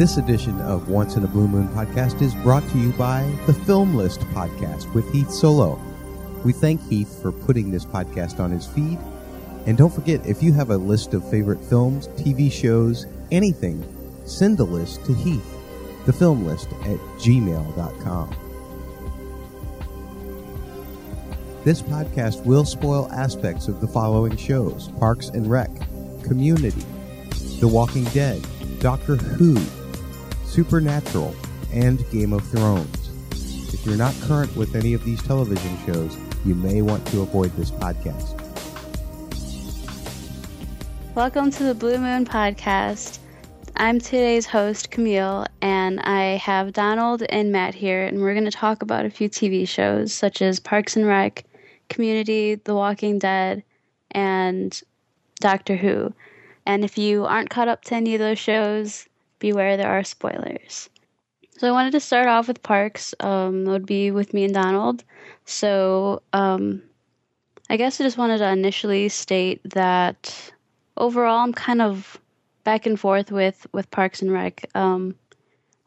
This edition of Once in a Blue Moon podcast is brought to you by the Film List podcast with Heath Solo. We thank Heath for putting this podcast on his feed. And don't forget, if you have a list of favorite films, TV shows, anything, send the list to Heath, the film list at gmail.com. This podcast will spoil aspects of the following shows Parks and Rec, Community, The Walking Dead, Doctor Who, Supernatural, and Game of Thrones. If you're not current with any of these television shows, you may want to avoid this podcast. Welcome to the Blue Moon Podcast. I'm today's host, Camille, and I have Donald and Matt here, and we're going to talk about a few TV shows such as Parks and Rec, Community, The Walking Dead, and Doctor Who. And if you aren't caught up to any of those shows, beware there are spoilers. So I wanted to start off with Parks. Um, that would be with me and Donald. So um, I guess I just wanted to initially state that overall I'm kind of back and forth with with Parks and Rec. Um,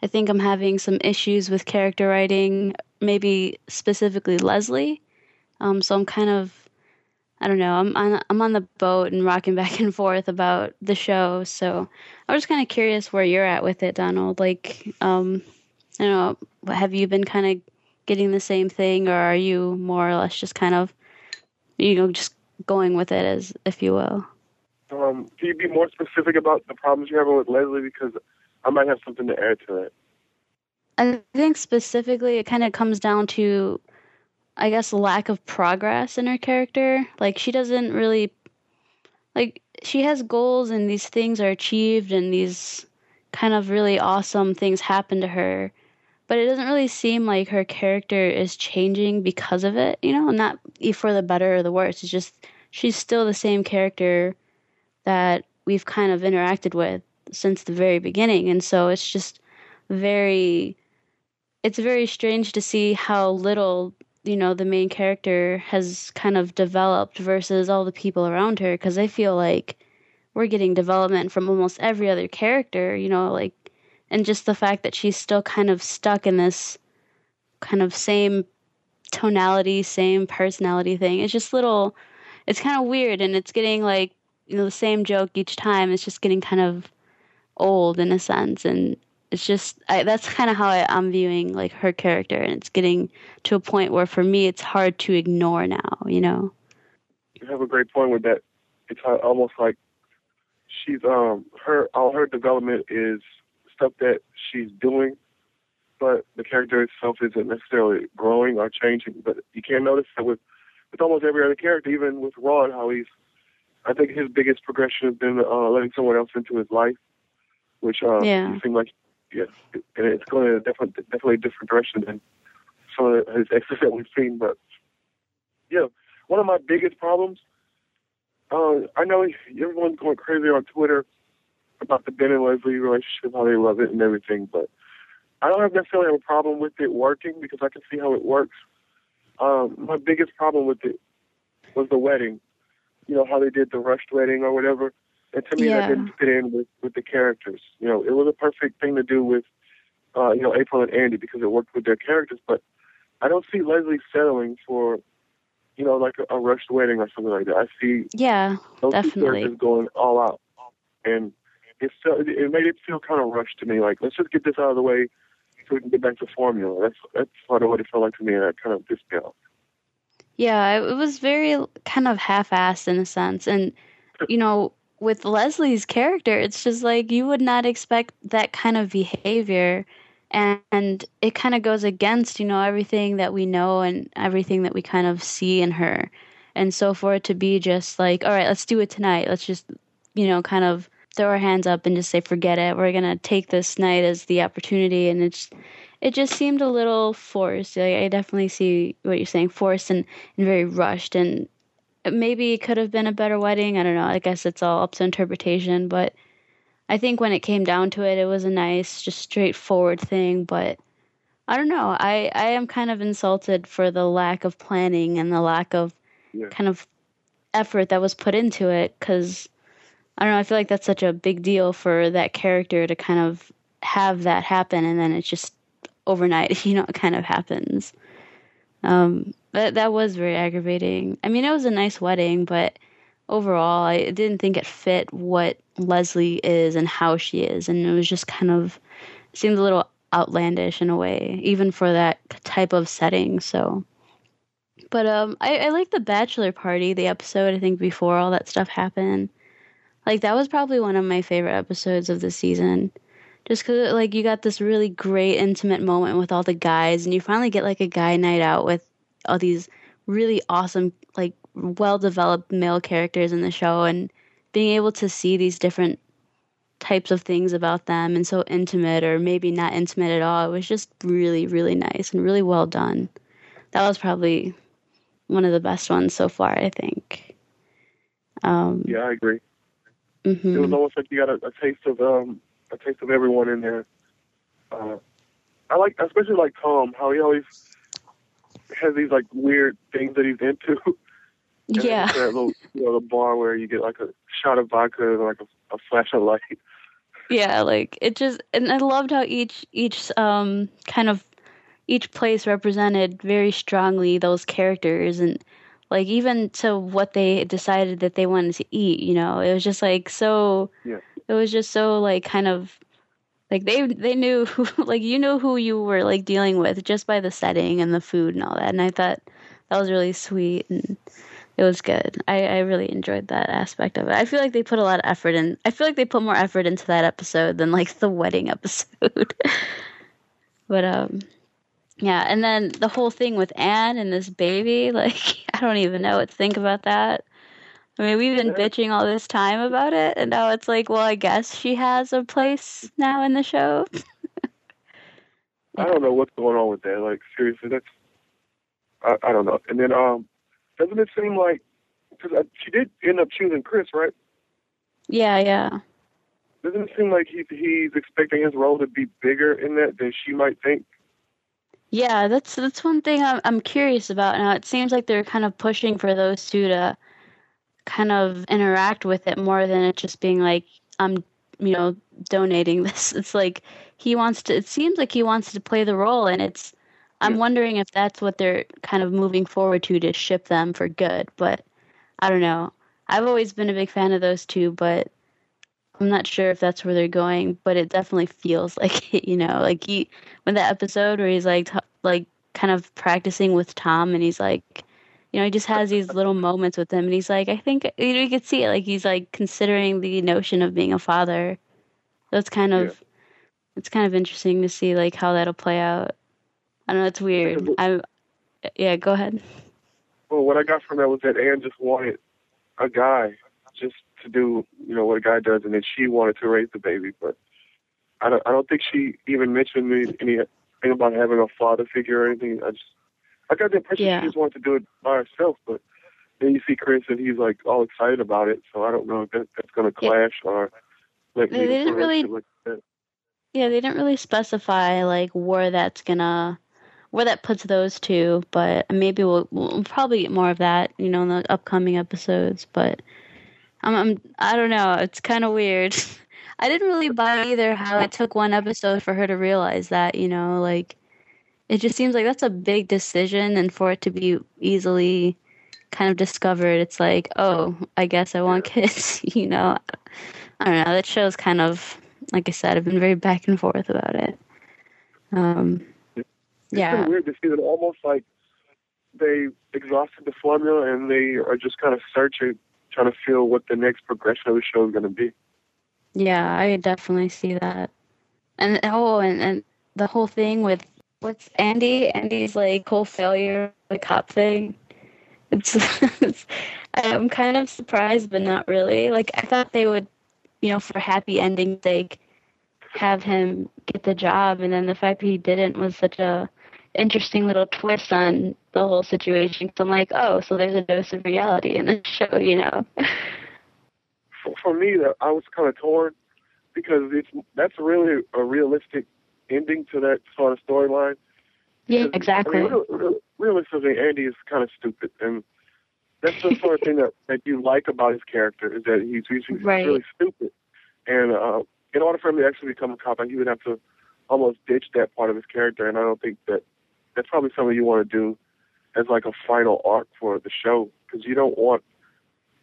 I think I'm having some issues with character writing, maybe specifically Leslie. Um, so I'm kind of I don't know. I'm on I'm on the boat and rocking back and forth about the show. So I was just kind of curious where you're at with it, Donald. Like, um, I don't know. Have you been kind of getting the same thing, or are you more or less just kind of, you know, just going with it as if you will? Um, can you be more specific about the problems you're having with Leslie? Because I might have something to add to it. I think specifically it kind of comes down to I guess lack of progress in her character. Like she doesn't really like she has goals and these things are achieved and these kind of really awesome things happen to her. But it doesn't really seem like her character is changing because of it, you know, not for the better or the worse. It's just she's still the same character that we've kind of interacted with since the very beginning. And so it's just very it's very strange to see how little you know the main character has kind of developed versus all the people around her because i feel like we're getting development from almost every other character you know like and just the fact that she's still kind of stuck in this kind of same tonality same personality thing. It's just little it's kind of weird and it's getting like you know the same joke each time. It's just getting kind of old in a sense and it's just I, that's kind of how I, am viewing like her character, and it's getting to a point where for me it's hard to ignore now. You know. You have a great point with that. It's almost like she's um her all her development is stuff that she's doing, but the character itself isn't necessarily growing or changing. But you can notice that with with almost every other character, even with Ron, how he's I think his biggest progression has been uh, letting someone else into his life, which uh, yeah. seemed like yeah, and it's going in a different, definitely different direction than some of his exes that we've seen. But yeah, one of my biggest problems. Uh, I know everyone's going crazy on Twitter about the Ben and Leslie relationship, how they love it and everything, but I don't have necessarily have a problem with it working because I can see how it works. Um, my biggest problem with it was the wedding. You know how they did the rushed wedding or whatever. And to me, yeah. that didn't fit in with, with the characters. You know, it was a perfect thing to do with, uh, you know, April and Andy because it worked with their characters. But I don't see Leslie settling for, you know, like a, a rushed wedding or something like that. I see yeah, those definitely. characters going all out, and it felt, it made it feel kind of rushed to me. Like let's just get this out of the way so we can get back to formula. That's that's sort of what it felt like to me, and that kind of me. Yeah, it was very kind of half-assed in a sense, and you know with Leslie's character, it's just like you would not expect that kind of behavior. And it kind of goes against, you know, everything that we know and everything that we kind of see in her. And so for it to be just like, all right, let's do it tonight. Let's just, you know, kind of throw our hands up and just say, forget it. We're going to take this night as the opportunity. And it's, it just seemed a little forced. Like, I definitely see what you're saying, forced and, and very rushed. And maybe it could have been a better wedding. I don't know. I guess it's all up to interpretation, but I think when it came down to it, it was a nice, just straightforward thing. But I don't know. I I am kind of insulted for the lack of planning and the lack of yeah. kind of effort that was put into it because I don't know. I feel like that's such a big deal for that character to kind of have that happen and then it's just overnight, you know, it kind of happens. Um, that that was very aggravating. I mean, it was a nice wedding, but overall, I didn't think it fit what Leslie is and how she is, and it was just kind of seemed a little outlandish in a way, even for that type of setting. So, but um, I, I like the bachelor party, the episode. I think before all that stuff happened, like that was probably one of my favorite episodes of the season. Just because, like, you got this really great intimate moment with all the guys, and you finally get like a guy night out with all these really awesome, like, well developed male characters in the show, and being able to see these different types of things about them and so intimate or maybe not intimate at all. It was just really, really nice and really well done. That was probably one of the best ones so far, I think. Um, yeah, I agree. Mm-hmm. It was almost like you got a, a taste of um, a taste of everyone in there. Uh, I like, especially like Tom, how he always has these like weird things that he's into. yeah. That little, you know, the bar where you get like a shot of vodka and like a, a flash of light. Yeah, like it just, and I loved how each each um kind of each place represented very strongly those characters and like even to what they decided that they wanted to eat you know it was just like so yeah. it was just so like kind of like they they knew who like you knew who you were like dealing with just by the setting and the food and all that. And i thought that was really sweet and it was good. I i really enjoyed that aspect of it. I feel like they put a lot of effort in i feel like they put more effort into that episode than like the wedding episode. But um yeah, and then the whole thing with Anne and this baby, like I don't even know what to think about that. I mean, we've been bitching all this time about it, and now it's like, well, I guess she has a place now in the show. I don't know what's going on with that. Like seriously, that's I, I don't know. And then um, doesn't it seem like because she did end up choosing Chris, right? Yeah, yeah. Doesn't it seem like he's he's expecting his role to be bigger in that than she might think? Yeah, that's that's one thing I'm I'm curious about now. It seems like they're kind of pushing for those two to kind of interact with it more than it just being like I'm, you know, donating this. It's like he wants to. It seems like he wants to play the role, and it's. I'm Yeah. wondering if that's what they're kind of moving forward to to ship them for good. But I don't know. I've always been a big fan of those two, but I'm not sure if that's where they're going. But it definitely feels like it, you know, like he when that episode where he's like t- like kind of practicing with Tom, and he's like, you know, he just has these little moments with him, and he's like, I think you, know, you could see it, like he's like considering the notion of being a father. So kind of it's kind of interesting to see like how that'll play out. I don't know, it's weird. I yeah, go ahead. Well, what I got from that was that Anne just wanted a guy just to do, you know, what a guy does, and then she wanted to raise the baby. But I don't, I don't think she even mentioned any- anything about having a father figure or anything. I just, I got the impression Yeah. she just wanted to do it by herself. But then you see Chris, and he's like all excited about it. So I don't know if that, that's going to Yeah. clash or like They didn't really- like. Yeah, they didn't really specify like where that's gonna where that puts those two, but maybe we'll we'll probably get more of that, you know, in the upcoming episodes. But I'm, I'm I don't know, it's kind of weird. I didn't really buy either how it took one episode for her to realize that, you know, like it just seems like that's a big decision, and for it to be easily kind of discovered, it's like, oh, I guess I want kids, you know. I don't know. That show's kind of like I said, I've been very back and forth about it. Um, It's yeah, kind of weird to see that almost like they exhausted the formula and they are just kind of searching, trying to feel what the next progression of the show is going to be. yeah, I definitely see that. And oh, and, and the whole thing with what's Andy? Andy's like whole failure, the cop thing. It's, it's I'm kind of surprised, but not really. Like I thought they would, you know, for happy ending sake, have him get the job, and then the fact that he didn't was such a interesting little twist on the whole situation. So I'm like, oh, so there's a dose of reality in the show, you know? For, for me, I was kind of torn because it's that's really a realistic ending to that sort of storyline. yeah, exactly. I mean, real, real, realistically, Andy is kind of stupid, and that's the sort of thing that, that you like about his character is that he's, he's, he's Right. really stupid. And uh, in order for him to actually become a cop, he would have to almost ditch that part of his character, and I don't think that that's probably something you want to do as like a final arc for the show because you don't want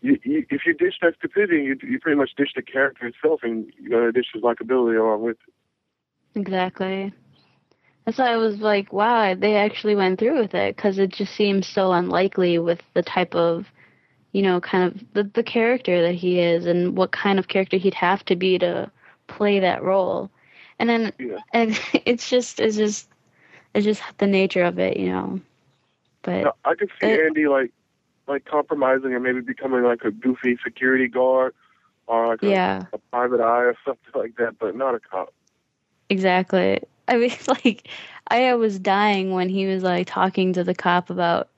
you, you, if you ditch that stupidity, you you pretty much ditch the character itself, and you're gonna ditch his likability along with it. Exactly. That's why I was like, wow, they actually went through with it because it just seems so unlikely with the type of, you know, kind of the the character that he is and what kind of character he'd have to be to play that role. And then Yeah. and it's just it's just it's just the nature of it, you know. But Now, I could see It- Andy like like compromising and maybe becoming like a goofy security guard or like a, yeah. a private eye or something like that, but not a cop. Exactly. I mean, like, I was dying when he was like talking to the cop about,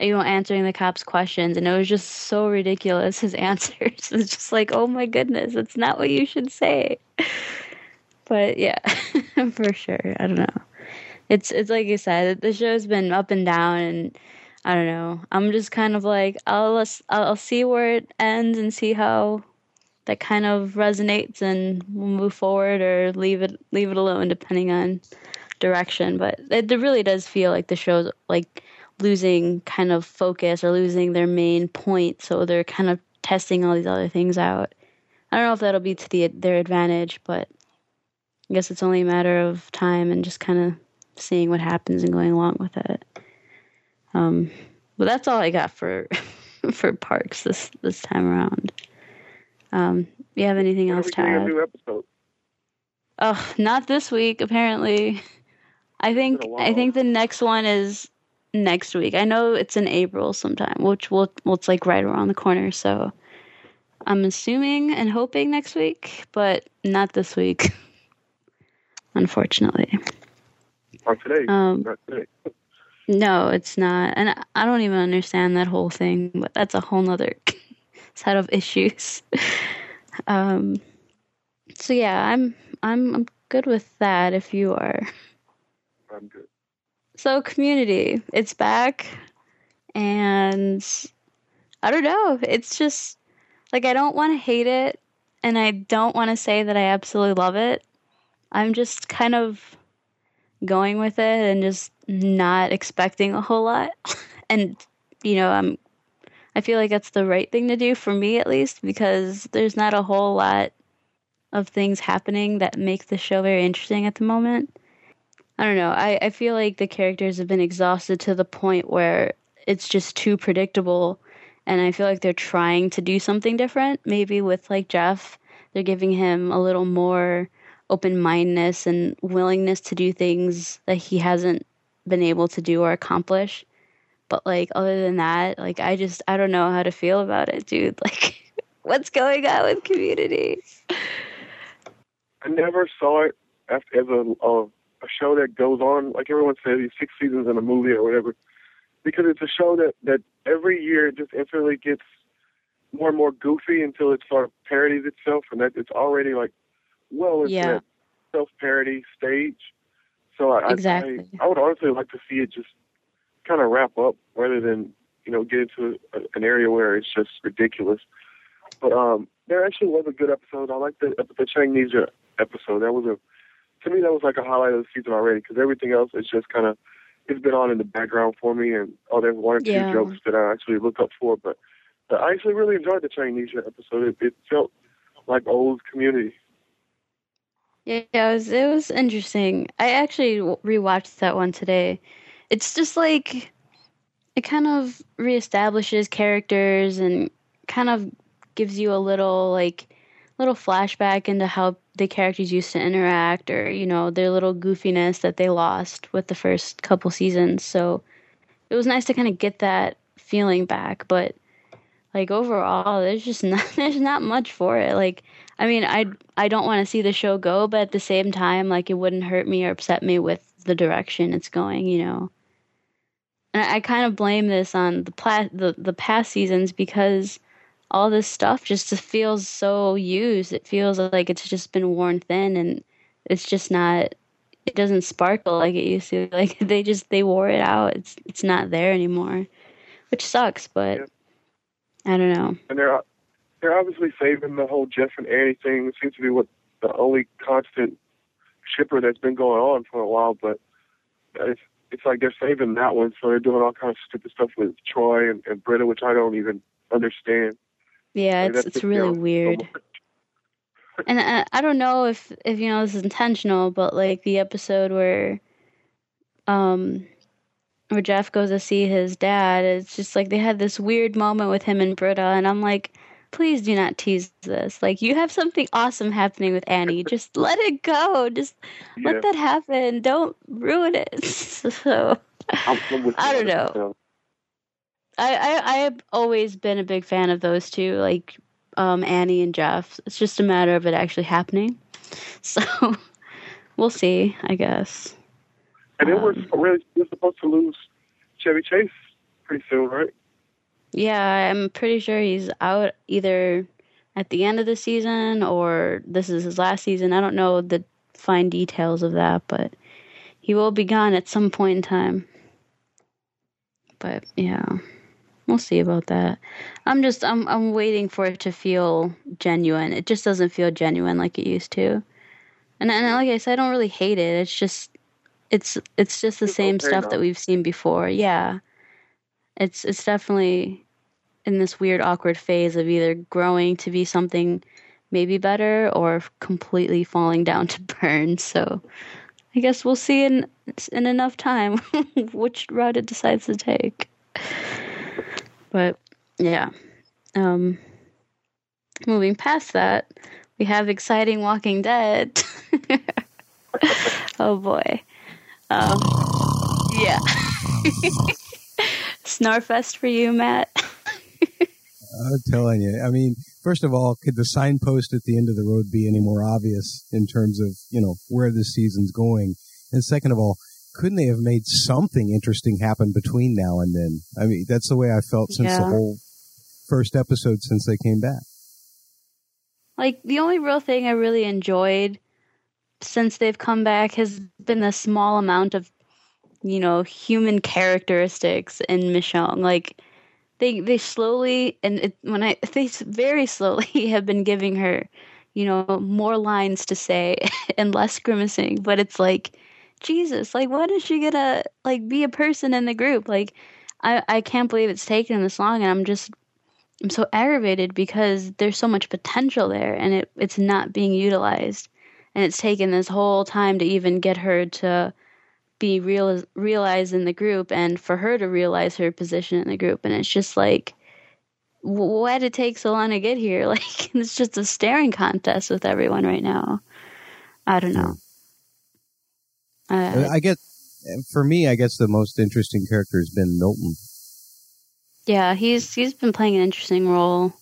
you know, answering the cop's questions, and it was just so ridiculous. His answers. It's just like, oh my goodness, it's not what you should say. But yeah, for sure. I don't know. It's it's like you said, the show's been up and down, and I don't know. I'm just kind of like, I'll I'll see where it ends and see how that kind of resonates and we'll move forward or leave it leave it alone depending on direction. But it, it really does feel like the show's like losing kind of focus or losing their main point. So they're kind of testing all these other things out. I don't know if that'll be to the, their advantage but i guess it's only a matter of time and just kind of seeing what happens and going along with it. Um but that's all i got for for parks this this time around um, you have anything else to add? new episode? Oh, not this week. Apparently, I think I think the next one is next week. I know it's in April sometime, which will well, it's like right around the corner. So I'm assuming and hoping next week, but not this week, unfortunately. Or today? Um, not today. no, it's not, and I- I don't even understand that whole thing. But that's a whole nother set of issues. um, so yeah, I'm I'm I'm good with that. If you are. I'm good. So community, it's back and I don't know, it's just like I don't want to hate it and I don't want to say that I absolutely love it. I'm just kind of going with it and just not expecting a whole lot. and you know, I'm I feel like that's the right thing to do for me at least because there's not a whole lot of things happening that make the show very interesting at the moment. I don't know. I, I feel like the characters have been exhausted to the point where it's just too predictable. And I feel like they're trying to do something different. Maybe with like Jeff, they're giving him a little more open mindedness and willingness to do things that he hasn't been able to do or accomplish. But like other than that, like I just I don't know how to feel about it, dude. Like what's going on with community? I never saw it as, as a, a a show that goes on. Like everyone says, these six seasons in a movie or whatever, because it's a show that that every year just instantly gets more and more goofy until it sort of parodies itself, and that it's already like well into Yeah. that self parody stage. So I, Exactly. I I would honestly like to see it just kind of wrap up rather than you know get into a, an area where it's just ridiculous. But um, there actually was a good episode. I like the the Changnesia episode. That was a to me that was like a highlight of the season already because everything else is just kind of it's been on in the background for me. And oh, there's one or two Yeah. jokes that I actually look up for, but, but I actually really enjoyed the Changnesia episode. It, it felt like old community. Yeah, it was it was interesting. I actually rewatched that one today. It's just like it kind of reestablishes characters and kind of gives you a little like little flashback into how the characters used to interact or you know their little goofiness that they lost with the first couple seasons. So it was nice to kind of get that feeling back, but like overall there's just not there's not much for it. Like I mean, I I don't want to see the show go, but at the same time, like it wouldn't hurt me or upset me with the direction it's going, you know. And I, I kind of blame this on the pla- the the past seasons because all this stuff just feels so used. It feels like it's just been worn thin, and it's just not. It doesn't sparkle like it used to. Like they just they wore it out. It's it's not there anymore, which sucks. But Yeah. I don't know. And they're they're obviously saving the whole Jeff and Annie thing. It seems to be what the only constant shipper that's been going on for a while, but it's it's like they're saving that one, so they're doing all kinds of stupid stuff with Troy and, and Britta, which I don't even understand. Yeah, Like, it's it's really so weird. And I, I don't know if if you know this is intentional, but like the episode where um where Jeff goes to see his dad, it's just like they had this weird moment with him and Britta, and I'm like, please do not tease this. Like you have something awesome happening with Annie. Just let it go. Just Yeah, let that happen. Don't ruin it. so I'm, I'm with I don't know. I, I I have always been a big fan of those two, like um, Annie and Jeff. It's just a matter of it actually happening. So we'll see, I guess. And then we're Um, really we're supposed to lose Chevy Chase pretty soon, right? Yeah, I'm pretty sure he's out either at the end of the season or this is his last season. I don't know the fine details of that, but he will be gone at some point in time. But yeah, we'll see about that. I'm just I'm I'm waiting for it to feel genuine. It just doesn't feel genuine like it used to. And and like I said, I don't really hate it. It's just it's it's just the same stuff that we've seen before. Yeah. It's it's definitely in this weird awkward phase of either growing to be something maybe better or completely falling down to burn. So I guess we'll see in in enough time which route it decides to take. But yeah. Um moving past that, we have exciting Walking Dead. oh boy. Um yeah. Snarfest for you, Matt. I'm telling you. I mean, first of all, could the signpost at the end of the road be any more obvious in terms of, you know, where this season's going? And second of all, couldn't they have made something interesting happen between now and then? I mean, that's the way I felt since the whole first episode since they came back. Like the only real thing I really enjoyed since they've come back has been the small amount of, you know, human characteristics in Michonne. Like they they slowly and it, when I they very slowly have been giving her, you know, more lines to say and less grimacing. But it's like, Jesus, like when is she gonna like be a person in the group? Like I I can't believe it's taken this long, and I'm just I'm so aggravated because there's so much potential there and it, it's not being utilized. And it's taken this whole time to even get her to be real, realized in the group and for her to realize her position in the group. And it's just like, wh- why did it take so long to get here? Like, it's just a staring contest with everyone right now. I don't know. Uh, I get, for me, I guess the most interesting character has been Milton. Yeah, he's he's been playing an interesting role.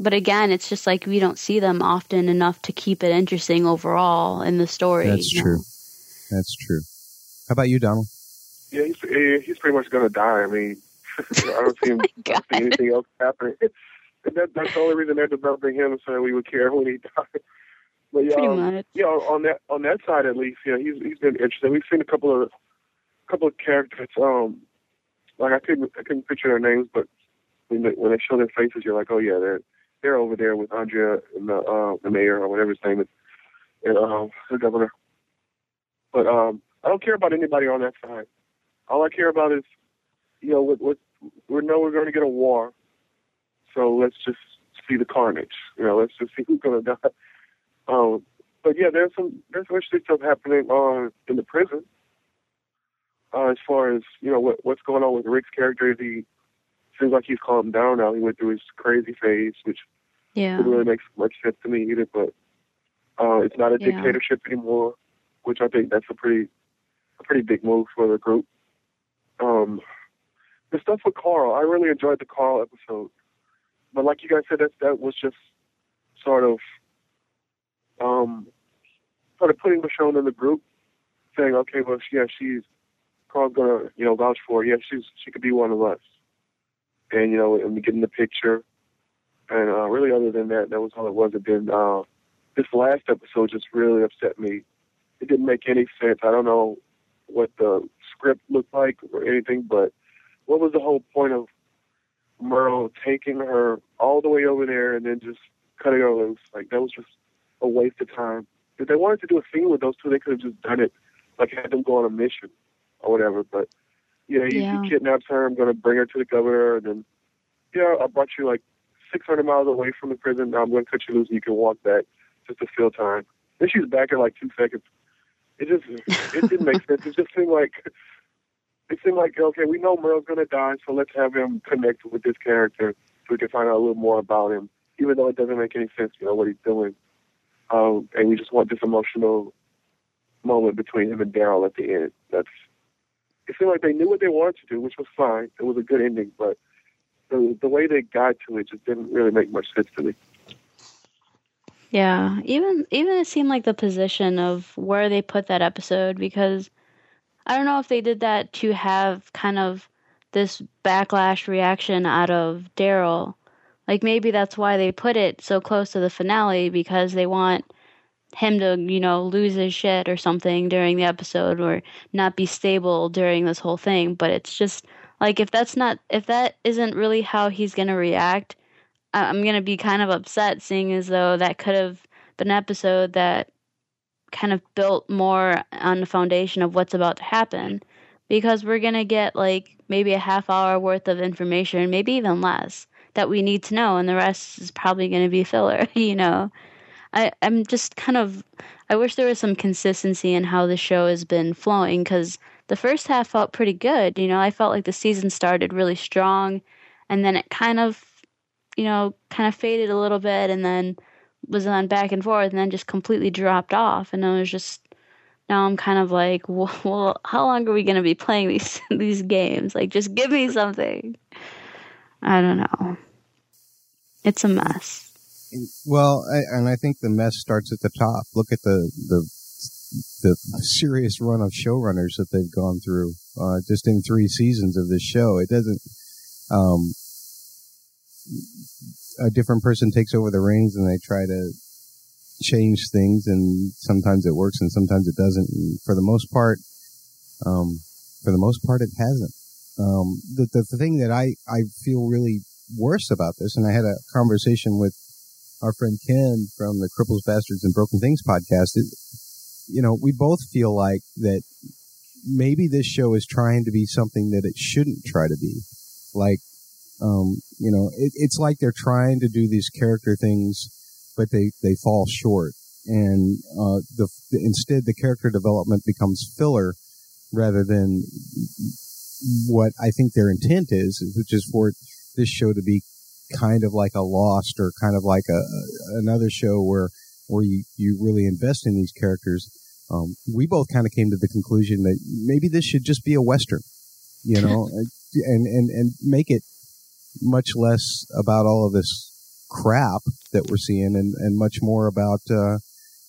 But again, it's just like we don't see them often enough to keep it interesting overall in the story. That's you know? true. That's true. How about you, Donald? Yeah, he's he's pretty much gonna die. I mean, I don't see him Oh my see anything else happening. And that, that's the only reason they're developing him so that we would care when he died. But yeah, Pretty um, much. yeah, on that on that side at least, yeah, he's he's been interesting. We've seen a couple of a couple of characters. Um, like I couldn't I couldn't picture their names, but when they, when they show their faces, you're like, oh yeah, they're they're over there with Andrea and the uh, the mayor or whatever his name is, and um, the governor. But um, I don't care about anybody on that side. All I care about is, you know, what what we know we're going to get a war, so let's just see the carnage. You know, let's just see who's going to die. Um, but yeah, there's some there's some interesting stuff happening on in the prison. Uh, as far as you know, what what's going on with Rick's character, he seems like he's calmed down now. He went through his crazy phase, which Yeah. didn't really make much sense to me either. But uh, it's not a Yeah. dictatorship anymore, which I think that's a pretty a pretty big move for the group. Um, the stuff with Carl, I really enjoyed the Carl episode, but like you guys said, that that was just sort of um, sort of putting Michonne in the group, saying, okay, well, yeah, she's Carl's gonna you know vouch for her. Yeah, she's she could be one of us, and you know, and getting the picture. And uh, really, other than that, that was all it was. It did. Uh, this last episode just really upset me. It didn't make any sense. I don't know what the script looked like or anything, but what was the whole point of Merle taking her all the way over there and then just cutting her loose? Like that was just a waste of time. If they wanted to do a scene with those two, they could have just done it, like had them go on a mission or whatever. But yeah, he, Yeah. he kidnaps her. I'm going to bring her to the governor, and then yeah, I brought you like 600 miles away from the prison. Now I'm going to cut you loose, and you can walk back just to fill time. Then she's back in like two seconds. It just it didn't make sense. It just seemed like it seemed like okay, we know Merle's to die, so let's have him connect with this character so we can find out a little more about him, even though it doesn't make any sense, you know, what he's doing. Um, and we just want this emotional moment between him and Daryl at the end. That's it seemed like they knew what they wanted to do, which was fine. It was a good ending, but the the way they got to it just didn't really make much sense to me. Yeah, even even it seemed like the position of where they put that episode because I don't know if they did that to have kind of this backlash reaction out of Daryl. Like maybe that's why they put it so close to the finale because they want him to, you know, lose his shit or something during the episode or not be stable during this whole thing, but it's just like if that's not if that isn't really how he's going to react, I'm gonna be kind of upset, seeing as though that could have been an episode that kind of built more on the foundation of what's about to happen, because we're gonna get like maybe a half hour worth of information, maybe even less that we need to know, and the rest is probably gonna be filler. You know, I I'm just kind of I wish there was some consistency in how the show has been flowing, because the first half felt pretty good. You know, I felt like the season started really strong, and then it kind of you know, kind of faded a little bit and then was on back and forth and then just completely dropped off. And I was just, now I'm kind of like, well, well how long are we going to be playing these, these games? Like, just give me something. I don't know. It's a mess. Well, I, and I think the mess starts at the top. Look at the the the serious run of showrunners that they've gone through uh, just in three seasons of this show. It doesn't. Um, a different person takes over the reins and they try to change things, and sometimes it works and sometimes it doesn't. And for the most part, um, for the most part, it hasn't. Um, the, the the thing that I I feel really worse about this, and I had a conversation with our friend Ken from the Cripples, Bastards, and Broken Things podcast. Is, you know, we both feel like that maybe this show is trying to be something that it shouldn't try to be. Like, um, you know, it, it's like they're trying to do these character things, but they, they fall short. And, uh, the, the, instead the character development becomes filler rather than what I think their intent is, which is for this show to be kind of like a Lost or kind of like a, another show where where you you really invest in these characters. Um, we both kind of came to the conclusion that maybe this should just be a western, you know, and and and make it much less about all of this crap that we're seeing, and and much more about uh,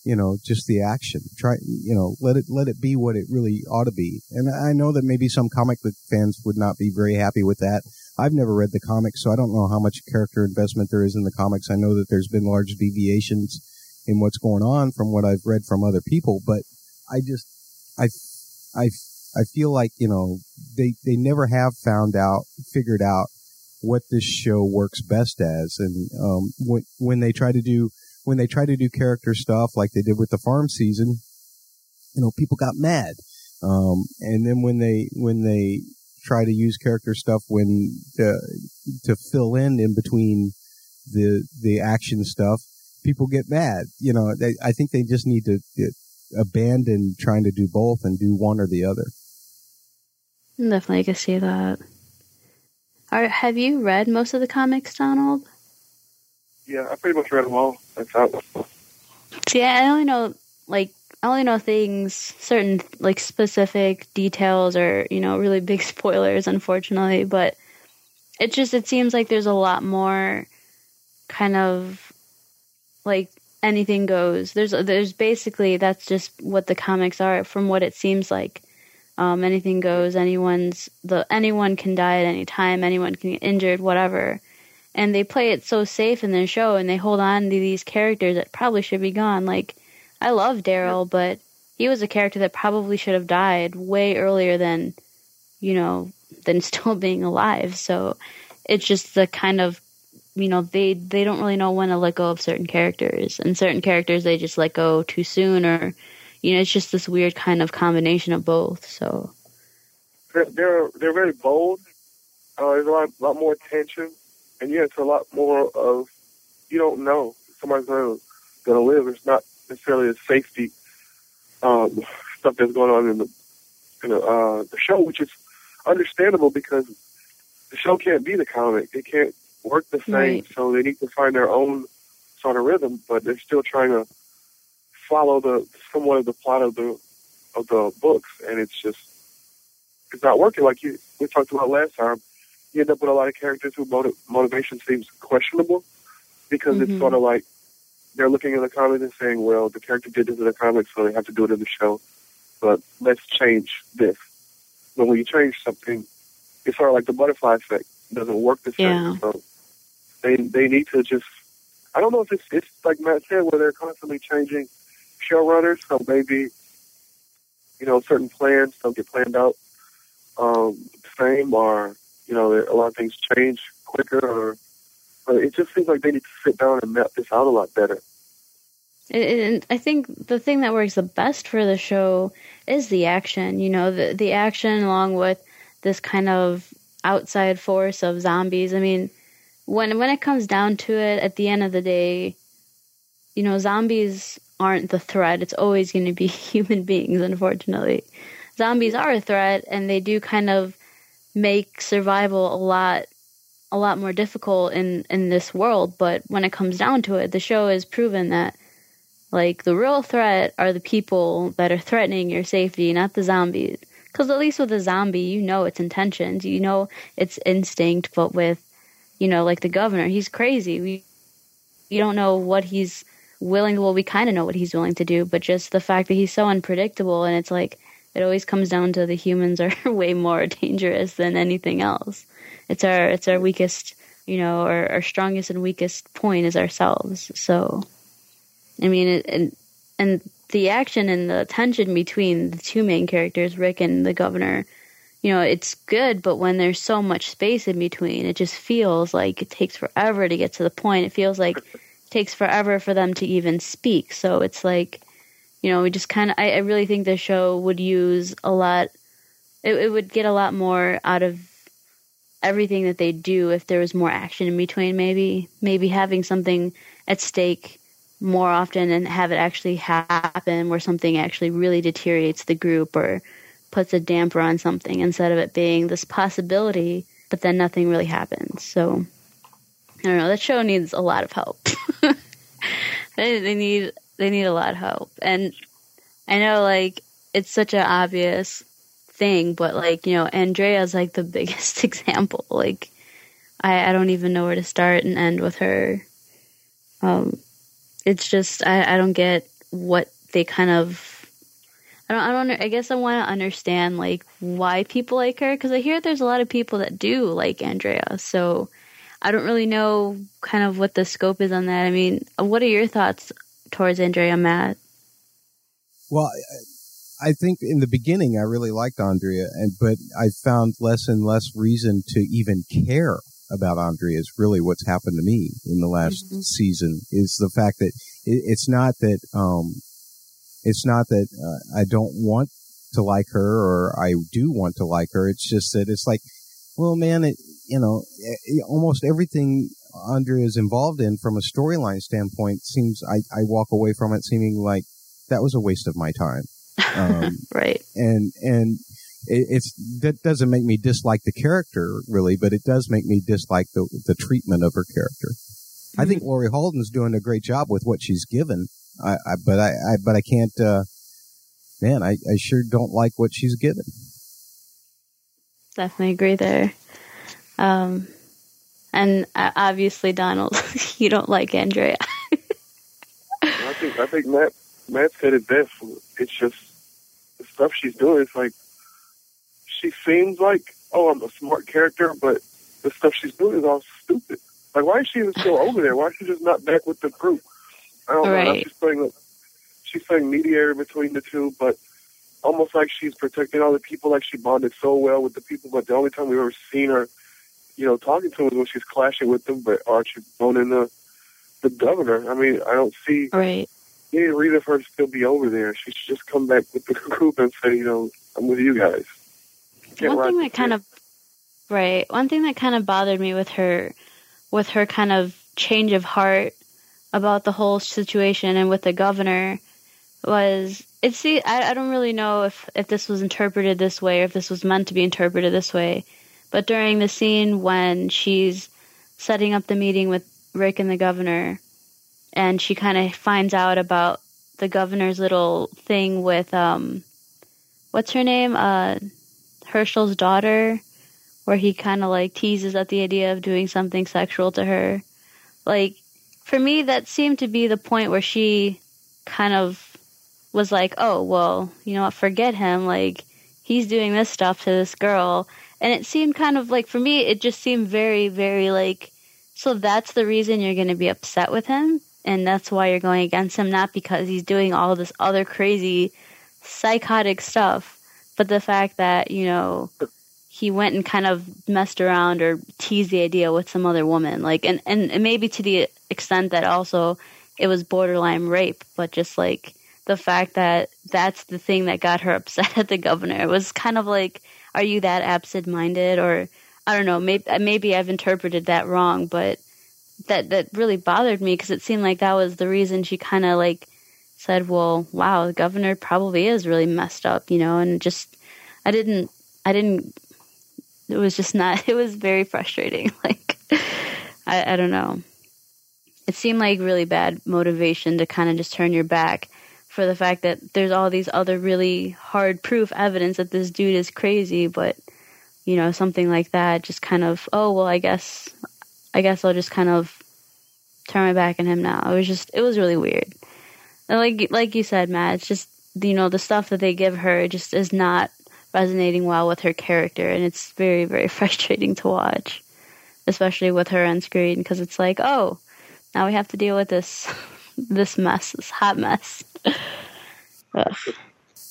you know just the action. Try you know let it let it be what it really ought to be. And I know that maybe some comic book fans would not be very happy with that. I've never read the comics, so I don't know how much character investment there is in the comics. I know that there's been large deviations in what's going on from what I've read from other people, but I just, I, I, I feel like, you know, they, they never have found out, figured out what this show works best as. And, um, when, when they try to do, when they try to do character stuff like they did with the farm season, you know, people got mad. Um, and then when they, when they try to use character stuff when to, to fill in in between the the action stuff, people get mad. You know, they, I think they just need to abandon trying to do both and do one or the other. Definitely I can see that. Are, have you read most of the comics, Donald? Yeah, I pretty much read them all. That's out. See, I only know like I only know things, certain like specific details or you know really big spoilers, unfortunately. But it just it seems like there's a lot more kind of like anything goes. There's there's basically that's just what the comics are from what it seems like. Um, anything goes. Anyone's the anyone can die at any time. Anyone can get injured. Whatever. And they play it so safe in their show, and they hold on to these characters that probably should be gone. Like I love Daryl, but he was a character that probably should have died way earlier than, you know, than still being alive. So it's just the kind of you know they they don't really know when to let go of certain characters and certain characters they just let go too soon or you know it's just this weird kind of combination of both so. They're they're, they're very bold. Uh, there's a lot, lot more tension. And yeah it's a lot more of you don't know. Somebody's gonna gonna live. It's not necessarily a safety um, stuff that's going on in the in the, uh, the show which is understandable because the show can't be the comic. It can't work the same. Right. So they need to find their own sort of rhythm, but they're still trying to follow the somewhat of the plot of the of the books, and it's just it's not working. Like you we talked about last time, you end up with a lot of characters who motiv- motivation seems questionable because mm-hmm. it's sort of like they're looking at the comics and saying, "Well, the character did this in the comics, so they have to do it in the show." But let's change this. But when you change something, it's sort of like the butterfly effect. It doesn't work the same. Yeah. So they they need to just I don't know if it's it's like Matt said where they're constantly changing showrunners, so maybe you know certain plans don't get planned out um, the same, or you know a lot of things change quicker, or but it just seems like they need to sit down and map this out a lot better. And I think the thing that works the best for the show is the action. You know, the the action along with this kind of outside force of zombies. I mean, when when it comes down to it, at the end of the day, you know, zombies aren't the threat. It's always going to be human beings, unfortunately. Zombies are a threat, and they do kind of make survival a lot a lot more difficult in in this world. But when it comes down to it, the show has proven that like the real threat are the people that are threatening your safety, not the zombies. Because at least with a zombie, you know its intentions, you know its instinct. But with you know, like the governor, he's crazy. We you don't know what he's willing well we kind of know what he's willing to do but just the fact that he's so unpredictable and it's like it always comes down to the humans are way more dangerous than anything else it's our it's our weakest you know our, our strongest and weakest point is ourselves so i mean it, and and the action and the tension between the two main characters rick and the governor you know, it's good, but when there's so much space in between, it just feels like it takes forever to get to the point. It feels like takes forever for them to even speak. So it's like, you know, we just kind of, I, I, really think the show would use a lot, it, it would get a lot more out of everything that they do if there was more action in between, maybe, maybe having something at stake more often and have it actually happen where something actually really deteriorates the group or, puts a damper on something instead of it being this possibility, but then nothing really happens. So I don't know. That show needs a lot of help. they, they need they need a lot of help, and I know like it's such an obvious thing, but like you know, Andrea's like the biggest example. Like I, I don't even know where to start and end with her. Um, it's just I, I don't get what they kind of I don't, I don't, I guess I want to understand like why people like her because I hear there's a lot of people that do like Andrea. So I don't really know kind of what the scope is on that. I mean, what are your thoughts towards Andrea, Matt? Well, I think in the beginning I really liked Andrea, and but I found less and less reason to even care about Andrea. Is really what's happened to me in the last mm-hmm. season. Is the fact that it, it's not that um, it's not that uh, I don't want to like her or I do want to like her. It's just that it's like, well, man, it, you know, almost everything Andrea is involved in from a storyline standpoint seems, I, I walk away from it seeming like that was a waste of my time. Um, right. And, and it, it's, that doesn't make me dislike the character really, but it does make me dislike the, the treatment of her character. Mm-hmm. I think mm-hmm. Laurie Holden's doing a great job with what she's given. I, I but I, I, but I can't. Uh, man, I, I sure don't like what she's given. Definitely agree there. Um, and uh, obviously, Donald, you don't like Andrea. I think I think Matt Matt said it best. It's just the stuff she's doing. It's like she seems like oh, I'm a smart character, but the stuff she's doing is all stupid. Like, why is she even still over there? Why is she just not back with the group? I don't right. know. She's playing she's playing mediator between the two, but almost like she's protecting all the people. Like she bonded so well with the people, but the only time we've ever seen her you know, talking to him when she's clashing with them, but Archie boning the the governor. I mean, I don't see right. any reason for her to still be over there. She should just come back with the group and say, you know, I'm with you guys. One thing that kind of right. One thing that kind of bothered me with her, with her kind of change of heart about the whole situation and with the governor was it see I, I don't really know if if this was interpreted this way or if this was meant to be interpreted this way but during the scene when she's setting up the meeting with rick and the governor and she kind of finds out about the governor's little thing with um what's her name uh hershel's daughter where he kind of like teases at the idea of doing something sexual to her like for me that seemed to be the point where she kind of was like, oh, well, you know what, forget him. Like, he's doing this stuff to this girl. And it seemed kind of like, for me, it just seemed very, very like, so that's the reason you're going to be upset with him. And that's why you're going against him, not because he's doing all this other crazy, psychotic stuff, but the fact that, you know, he went and kind of messed around or teased the idea with some other woman. Like, and, and, maybe to the extent that also it was borderline rape, but just like, the fact that that's the thing that got her upset at the governor. It was kind of like, are you that absent-minded, or I don't know, maybe maybe I've interpreted that wrong, but that that really bothered me because it seemed like that was the reason she kind of like said, well, wow, the governor probably is really messed up, you know, and just I didn't I didn't. It was just not. It was very frustrating. Like I, I don't know. It seemed like really bad motivation to kind of just turn your back for the fact that there's all these other really hard proof evidence that this dude is crazy, but you know, something like that just kind of, oh, well, I guess, I guess I'll just kind of turn my back on him now. It was just, it was really weird. And like, like you said, Matt, it's just, you know, the stuff that they give her just is not resonating well with her character. And it's very, very frustrating to watch, especially with her on screen because it's like, oh, now we have to deal with this this mess, this hot mess.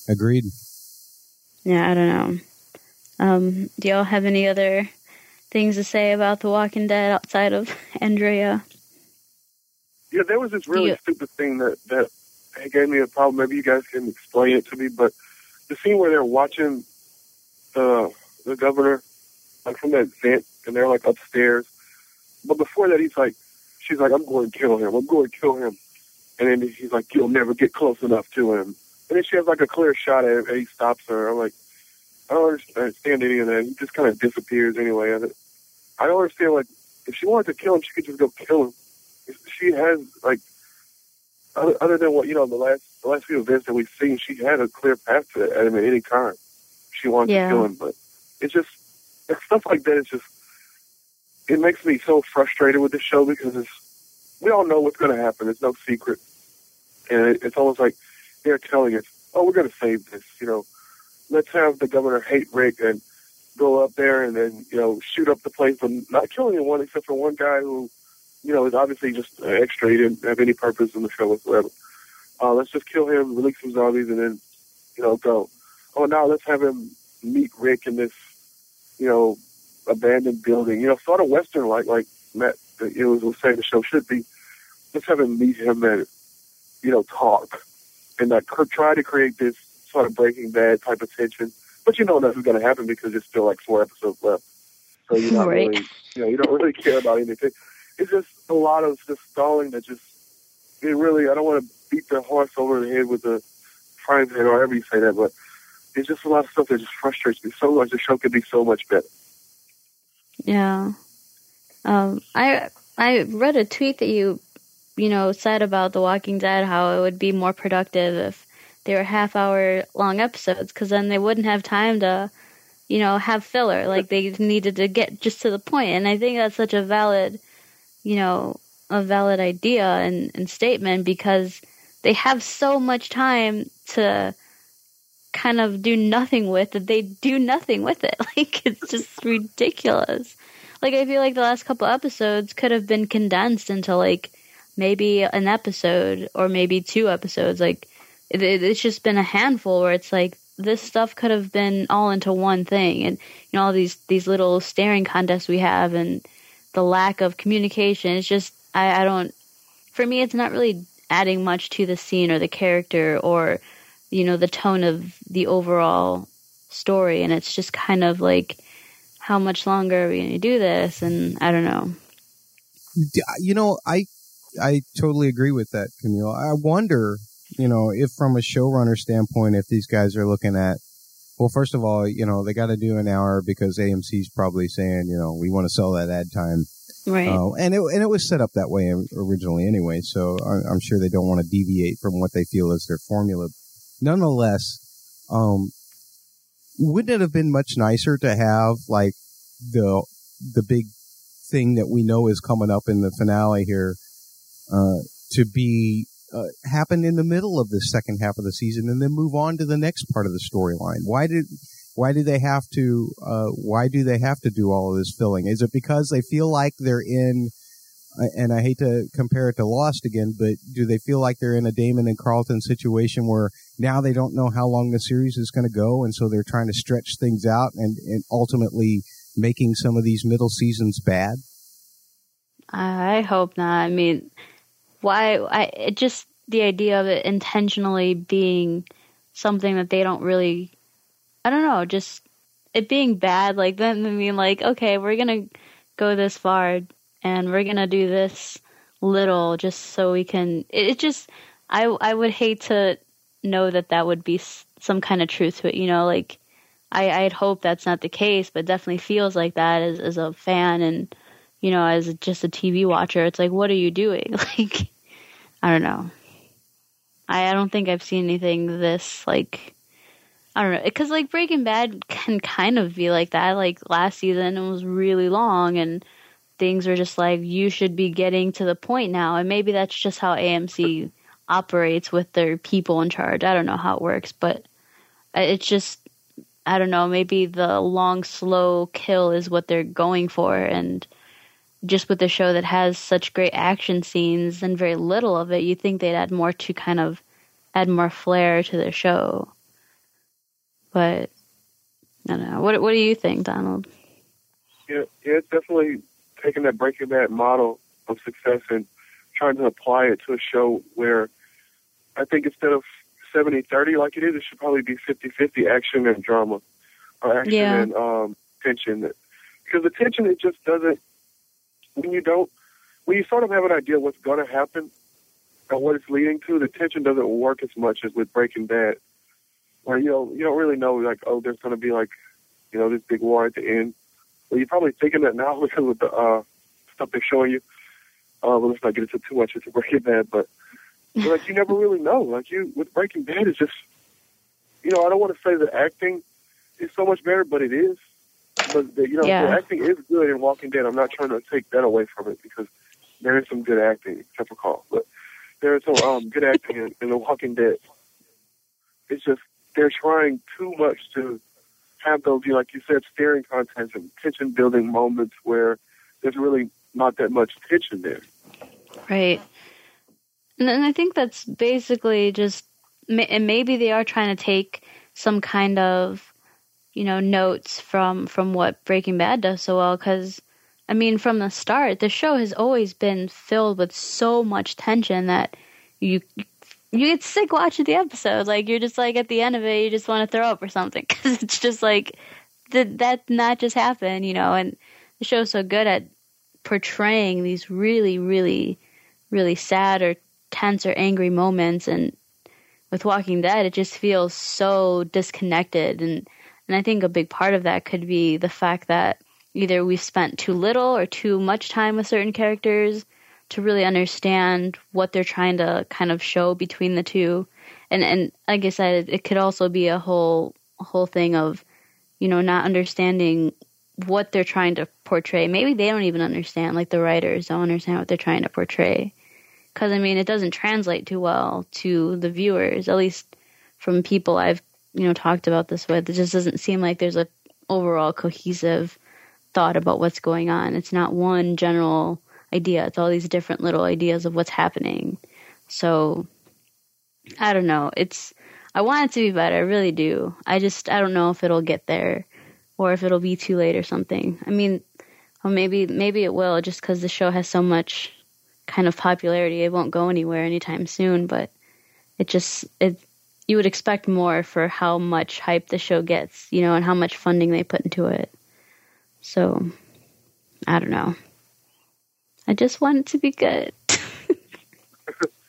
Agreed. Yeah, I don't know. Um, do y'all have any other things to say about The Walking Dead outside of Andrea? Yeah, there was this really you, stupid thing that that gave me a problem. Maybe you guys can explain it to me, but the scene where they're watching the the governor like from that vent, and they're like upstairs. But before that, he's like, she's like, I'm going to kill him. I'm going to kill him. And then he's like, you'll never get close enough to him. And then she has like a clear shot at him, and he stops her. I'm like, I don't understand any of that. He just kind of disappears anyway. I don't understand, like, if she wanted to kill him, she could just go kill him. She has, like, other, other than what, you know, the last the last few events that we've seen, she had a clear path to him at any time. She wanted yeah. to kill him, but it's just, it's stuff like that is just, it makes me so frustrated with the show because it's, we all know what's going to happen. It's no secret. And it, it's almost like they're telling us, oh, we're going to save this. You know, let's have the governor hate Rick and go up there and then, you know, shoot up the place, but not killing anyone except for one guy who, you know, is obviously just an extra. He didn't have any purpose in the show whatsoever. Uh, let's just kill him, release some zombies, and then, you know, go. Oh, now let's have him meet Rick in this, you know, abandoned building. You know, sort of Western like, like Matt, it was, saying the show should be let's have him meet him and you know talk and like try to create this sort of Breaking Bad type of tension. But you know nothing's going to happen because there's still like four episodes left, so you're not right. really you know you don't really care about anything. It's just a lot of just stalling that just it really I don't want to beat the horse over the head with the frying pan or however you say that, but it's just a lot of stuff that just frustrates me so much. The show could be so much better. Yeah. Um, I I read a tweet that you you know, said about The Walking Dead how it would be more productive if they were half hour long episodes because then they wouldn't have time to, you know, have filler. Like they needed to get just to the point. And I think that's such a valid, you know, a valid idea and, and statement because they have so much time to kind of do nothing with that they do nothing with it. Like it's just ridiculous. Like I feel like the last couple episodes could have been condensed into like maybe an episode or maybe two episodes. Like it, it's just been a handful where it's like this stuff could have been all into one thing, and you know all these these little staring contests we have, and the lack of communication. It's just I, I don't. For me, it's not really adding much to the scene or the character or you know the tone of the overall story, and it's just kind of like how much longer are we going to do this? And I don't know. You know, I I totally agree with that, Camille. I wonder you know, if from a showrunner standpoint, if these guys are looking at, well, first of all, you know, they got to do an hour because AMC's probably saying, you know, we want to sell that ad time. Right. Uh, and it, and it was set up that way originally anyway. So I'm sure they don't want to deviate from what they feel is their formula. Nonetheless, um, wouldn't it have been much nicer to have like the, the big thing that we know is coming up in the finale here, to be uh, happen in the middle of the second half of the season and then move on to the next part of the storyline? Why did why do they have to uh, why do they have to do all of this filling? Is it because they feel like they're in uh, and I hate to compare it to Lost again, but do they feel like they're in a Damon and Carlton situation where now they don't know how long the series is going to go, and so they're trying to stretch things out and, and ultimately making some of these middle seasons bad? I hope not. I mean, why I it just the idea of it intentionally being something that they don't really I don't know, just it being bad like I mean like okay, we're to go this far and we're to do this little just so we can it, it just I I would hate to know that that would be some kind of truth to it, you know, like I I'd hope that's not the case, but definitely feels like that as as a fan and you know, as just a TV watcher, it's like, what are you doing? Like, I don't know. I, I don't think I've seen anything this like. I don't know, because like Breaking Bad can kind of be like that. Like last season, it was really long, and things were just like you should be getting to the point now. And maybe that's just how AMC operates with their people in charge. I don't know how it works, but it's just I don't know. Maybe the long, slow kill is what they're going for, and just with a show that has such great action scenes and very little of it, you think they'd add more to kind of add more flair to the show. But I don't know. What what do you think, Donald? Yeah, yeah, it's definitely taking that Breaking Bad model of success and trying to apply it to a show where I think instead of 70-30 like it is, it should probably be 50-50 action and drama or action yeah. and um, tension. Because the tension, it just doesn't you don't, when you sort of have an idea what's going to happen and what it's leading to, the tension doesn't work as much as with Breaking Bad, where you know you don't really know like oh there's going to be like you know this big war at the end. Well, you're probably thinking that now because of the uh, stuff they're showing you. Uh, well, let's not get into too much into Breaking Bad, but, like you never really know. Like you with Breaking Bad, it's just you know I don't want to say the acting is so much better, but it is. But the, you know, yeah. the acting is good in Walking Dead. I'm not trying to take that away from it because there is some good acting, except for Carl. But there is some um, good acting in, in The Walking Dead. It's just they're trying too much to have those, you know, like you said, staring contests and tension building moments where there's really not that much tension there. Right. And, and I think that's basically just, and maybe they are trying to take some kind of you know notes from from what Breaking Bad does so well because I mean from the start the show has always been filled with so much tension that you you get sick watching the episodes like you're just like at the end of it you just want to throw up or something because it's just like that that not just happen you know and the show's so good at portraying these really really really sad or tense or angry moments and with Walking Dead it just feels so disconnected and and I think a big part of that could be the fact that either we've spent too little or too much time with certain characters to really understand what they're trying to kind of show between the two. And and like I said, it could also be a whole whole thing of, you know, not understanding what they're trying to portray. Maybe they don't even understand, like the writers don't understand what they're trying to portray. Because I mean, it doesn't translate too well to the viewers, at least from people I've you know talked about this with. It just doesn't seem like there's a overall cohesive thought about what's going on. It's not one general idea. It's all these different little ideas of what's happening. So I don't know. It's I want it to be better. I really do. I just I don't know if it'll get there or if it'll be too late or something. I mean, well maybe maybe it will just cuz the show has so much kind of popularity. It won't go anywhere anytime soon, but it just it you would expect more for how much hype the show gets, you know, and how much funding they put into it. So, I don't know. I just want it to be good.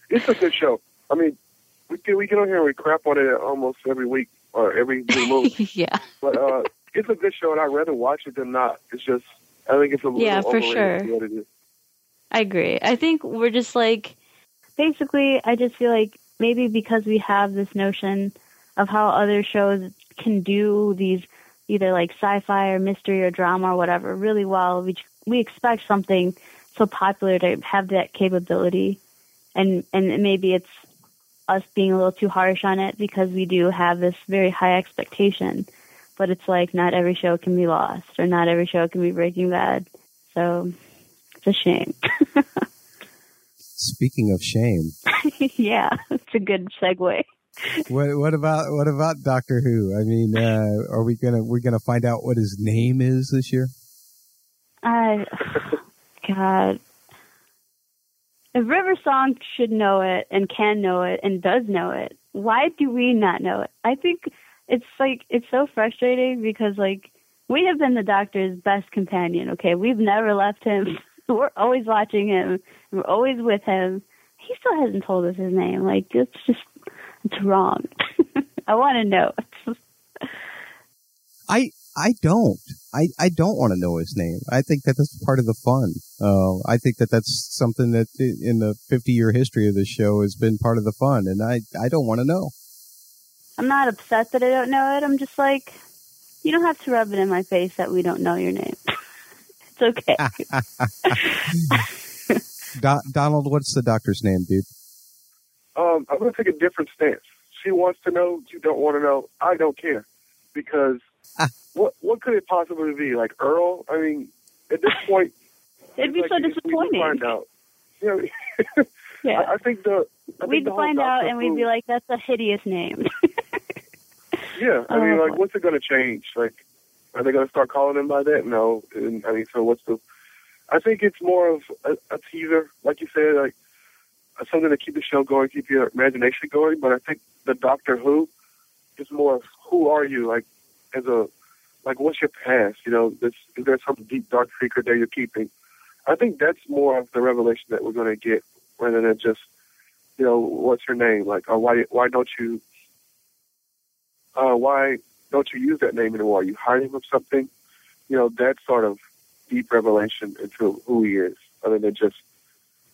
it's a good show. I mean, we get we get on here and we crap on it almost every week or every blue moon. yeah. But uh, it's a good show, and I'd rather watch it than not. It's just I think it's a yeah, for sure. what it is. I agree. I think we're just like, basically, I just feel like maybe because we have this notion of how other shows can do these either like sci-fi or mystery or drama or whatever really well, we we expect something so popular to have that capability, and and maybe it's us being a little too harsh on it because we do have this very high expectation. But it's like not every show can be Lost or not every show can be Breaking Bad. So it's a shame. Speaking of shame, yeah, it's a good segue. what what about what about Doctor Who? I mean, uh, are we gonna we're gonna find out what his name is this year? I, God, if River Song should know it and can know it and does know it, why do we not know it? I think it's like it's so frustrating because like we have been the Doctor's best companion. Okay, we've never left him. We're always watching him. We're always with him. He still hasn't told us his name. Like it's just it's wrong. I want to know. I I don't. I, I don't want to know his name. I think that that's part of the fun. Uh, I think that that's something that in the 50 year history of the show has been part of the fun, and I I don't want to know. I'm not upset that I don't know it. I'm just like, you don't have to rub it in my face that we don't know your name. it's okay. Do- Donald, what's the doctor's name, dude? Um, I'm going to take a different stance. She wants to know. You don't want to know. I don't care because Ah. what what could it possibly be? Like Earl? I mean, at this point, It'd be like, so we- We disappointing. find out. You know, Yeah. I, I think the I we'd the find out and we'd be like, that's a hideous name. Yeah, I mean, Oh. like, what's it going to change? Like, are they going to start calling him by that? No. And, I mean, so what's the? I think it's more of a, a teaser, like you said, like uh, something to keep the show going, keep your imagination going. But I think the Doctor Who is more of who are you, like as a, like what's your past? You know, this, is there some deep dark secret that you're keeping? I think that's more of the revelation that we're going to get, rather than just, you know, what's your name? Like, or why why don't you uh, why don't you use that name anymore? Are you hiding from something? You know, that sort of deep revelation into who he is, other than just,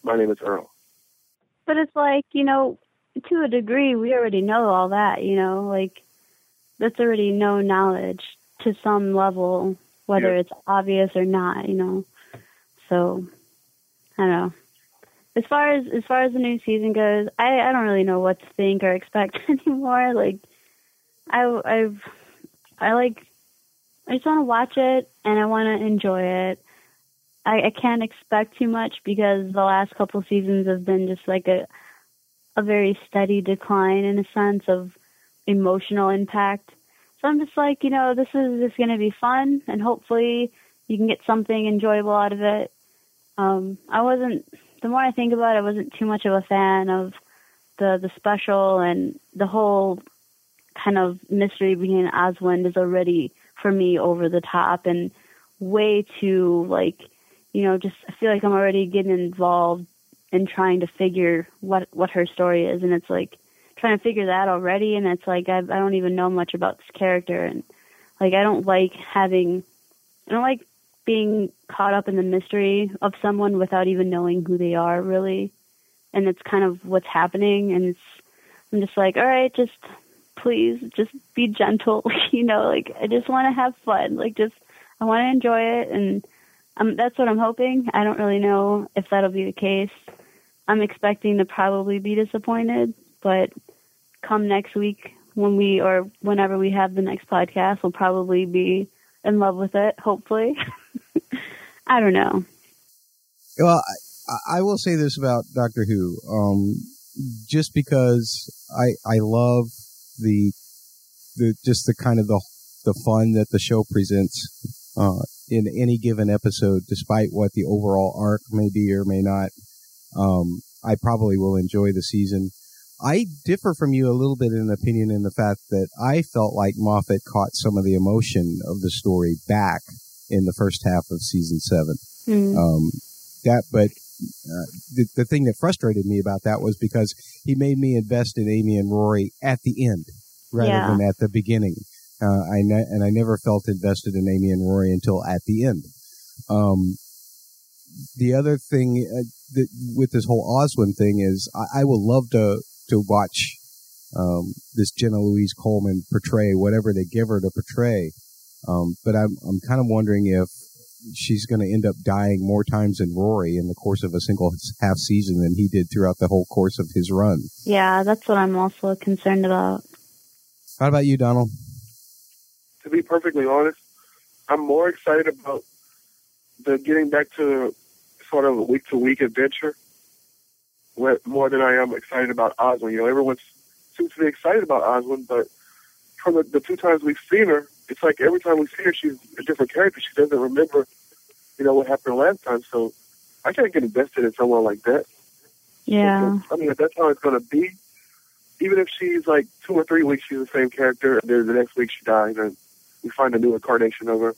my name is Earl. but it's like, you know, to a degree, we already know all that, you know, like that's already known knowledge to some level, whether Yeah. it's obvious or not, you know. So, I don't know. As far as as far as the new season goes, I I don't really know what to think or expect anymore. Like, I I've I like I just want to watch it and I want to enjoy it. I, I can't expect too much because the last couple seasons have been just like a a very steady decline in a sense of emotional impact. So I'm just like, you know, this is just going to be fun and hopefully you can get something enjoyable out of it. Um, I wasn't, the more I think about it, I wasn't too much of a fan of the, the special and the whole kind of mystery behind Oswald is already for me over the top and way too like, you know, just I feel like I'm already getting involved in trying to figure what what her story is, and it's like trying to figure that already, and it's like I, I don't even know much about this character, and like I don't like having, I don't like being caught up in the mystery of someone without even knowing who they are really, and it's kind of what's happening, and it's I'm just like, all right, just please, just be gentle, you know, like I just want to have fun, like just I want to enjoy it, and um, that's what I'm hoping. I don't really know if that'll be the case. I'm expecting to probably be disappointed, but come next week when we or whenever we have the next podcast, we'll probably be in love with it. Hopefully, I don't know. Well, I, I will say this about Doctor Who. Um, just because I I love the the just the kind of the the fun that the show presents uh, in any given episode, despite what the overall arc may be or may not. Um, I probably will enjoy the season. I differ from you a little bit in opinion in the fact that I felt like Moffat caught some of the emotion of the story back in the first half of season seven. Mm. Um, that, but uh, the, the thing that frustrated me about that was because he made me invest in Amy and Rory at the end rather Yeah. than at the beginning. Uh, I ne- and I never felt invested in Amy and Rory until at the end. Um, the other thing uh, that, with this whole Oswin thing is I, I would love to to watch um, this Jenna Louise Coleman portray whatever they give her to portray. Um, but I'm I'm kind of wondering if she's going to end up dying more times than Rory in the course of a single half season than he did throughout the whole course of his run. Yeah, that's what I'm also concerned about. How about you, Donald? to be perfectly honest, I'm more excited about the getting back to sort of a week to week adventure more than I am excited about Oswin. You know, everyone seems to be excited about Oswin, but from the, the two times we've seen her, it's like every time we see her, she's a different character. She doesn't remember, you know, what happened last time. So I can't get invested in someone like that. Yeah. I mean, if that's how it's going to be, even if she's like two or three weeks, she's the same character, and then the next week she dies, and we find a new incarnation of her.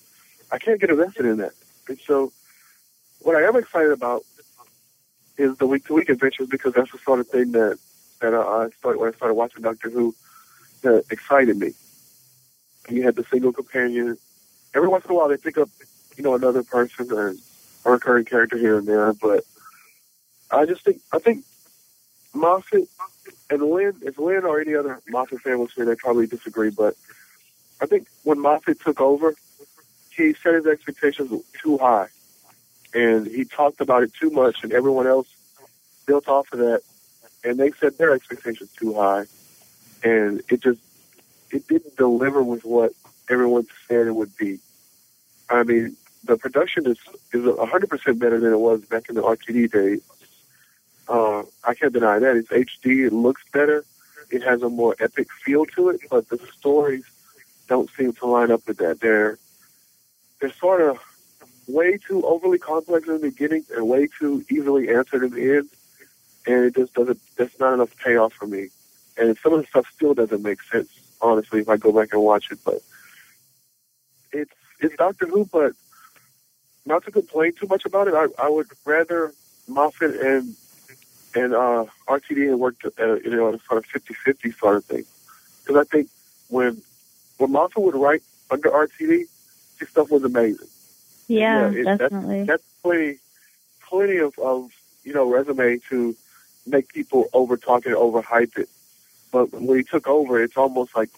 I can't get invested in that. And so, what I am excited about is the week to week adventures because that's the sort of thing that that I started when I started watching Doctor Who that excited me. You had the single companion. Every once in a while, they pick up, you know, another person or a recurring character here and there, but I just think I think Moffat and Lynn, if Lynn or any other Moffat fan was here, they probably disagree. But I think when Moffat took over, he set his expectations too high, and he talked about it too much, and everyone else built off of that, and they set their expectations too high, and it just it didn't deliver with what everyone said it would be. I mean, the production is is hundred percent better than it was back in the RTD days. Uh, I can't deny that. It's HD. It looks better. It has a more epic feel to it, but the stories don't seem to line up with that. They're they're sort of way too overly complex in the beginning and way too easily answered in the end, and it just doesn't. That's not enough payoff for me. And some of the stuff still doesn't make sense, honestly, if I go back and watch it. But it's it's Doctor Who, but not to complain too much about it. I, I would rather Moffat and and uh, RTD had worked at a, you know at a sort of 50-50 sort of thing. Because I think when when Moffat would write under RTD, his stuff was amazing. Yeah, it- definitely. That's plenty plenty of, of you know resume to make people over talk it, over hype it. But when he took over, it's almost like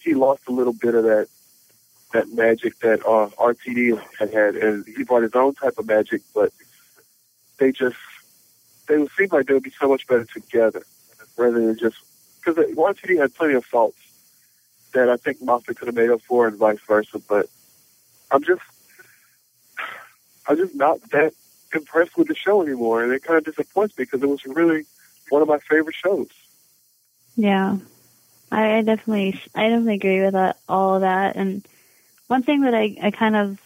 he lost a little bit of that that magic that uh, RTD had had, and he brought his own type of magic. But they just they would seem like they would be so much better together rather than just because RTD had plenty of faults that I think Moffat could have made up for, and vice versa. But I'm just I'm just not that impressed with the show anymore, and it kind of disappoints me because it was really one of my favorite shows. Yeah, I, definitely, I definitely agree with that, all of that. And one thing that I, I kind of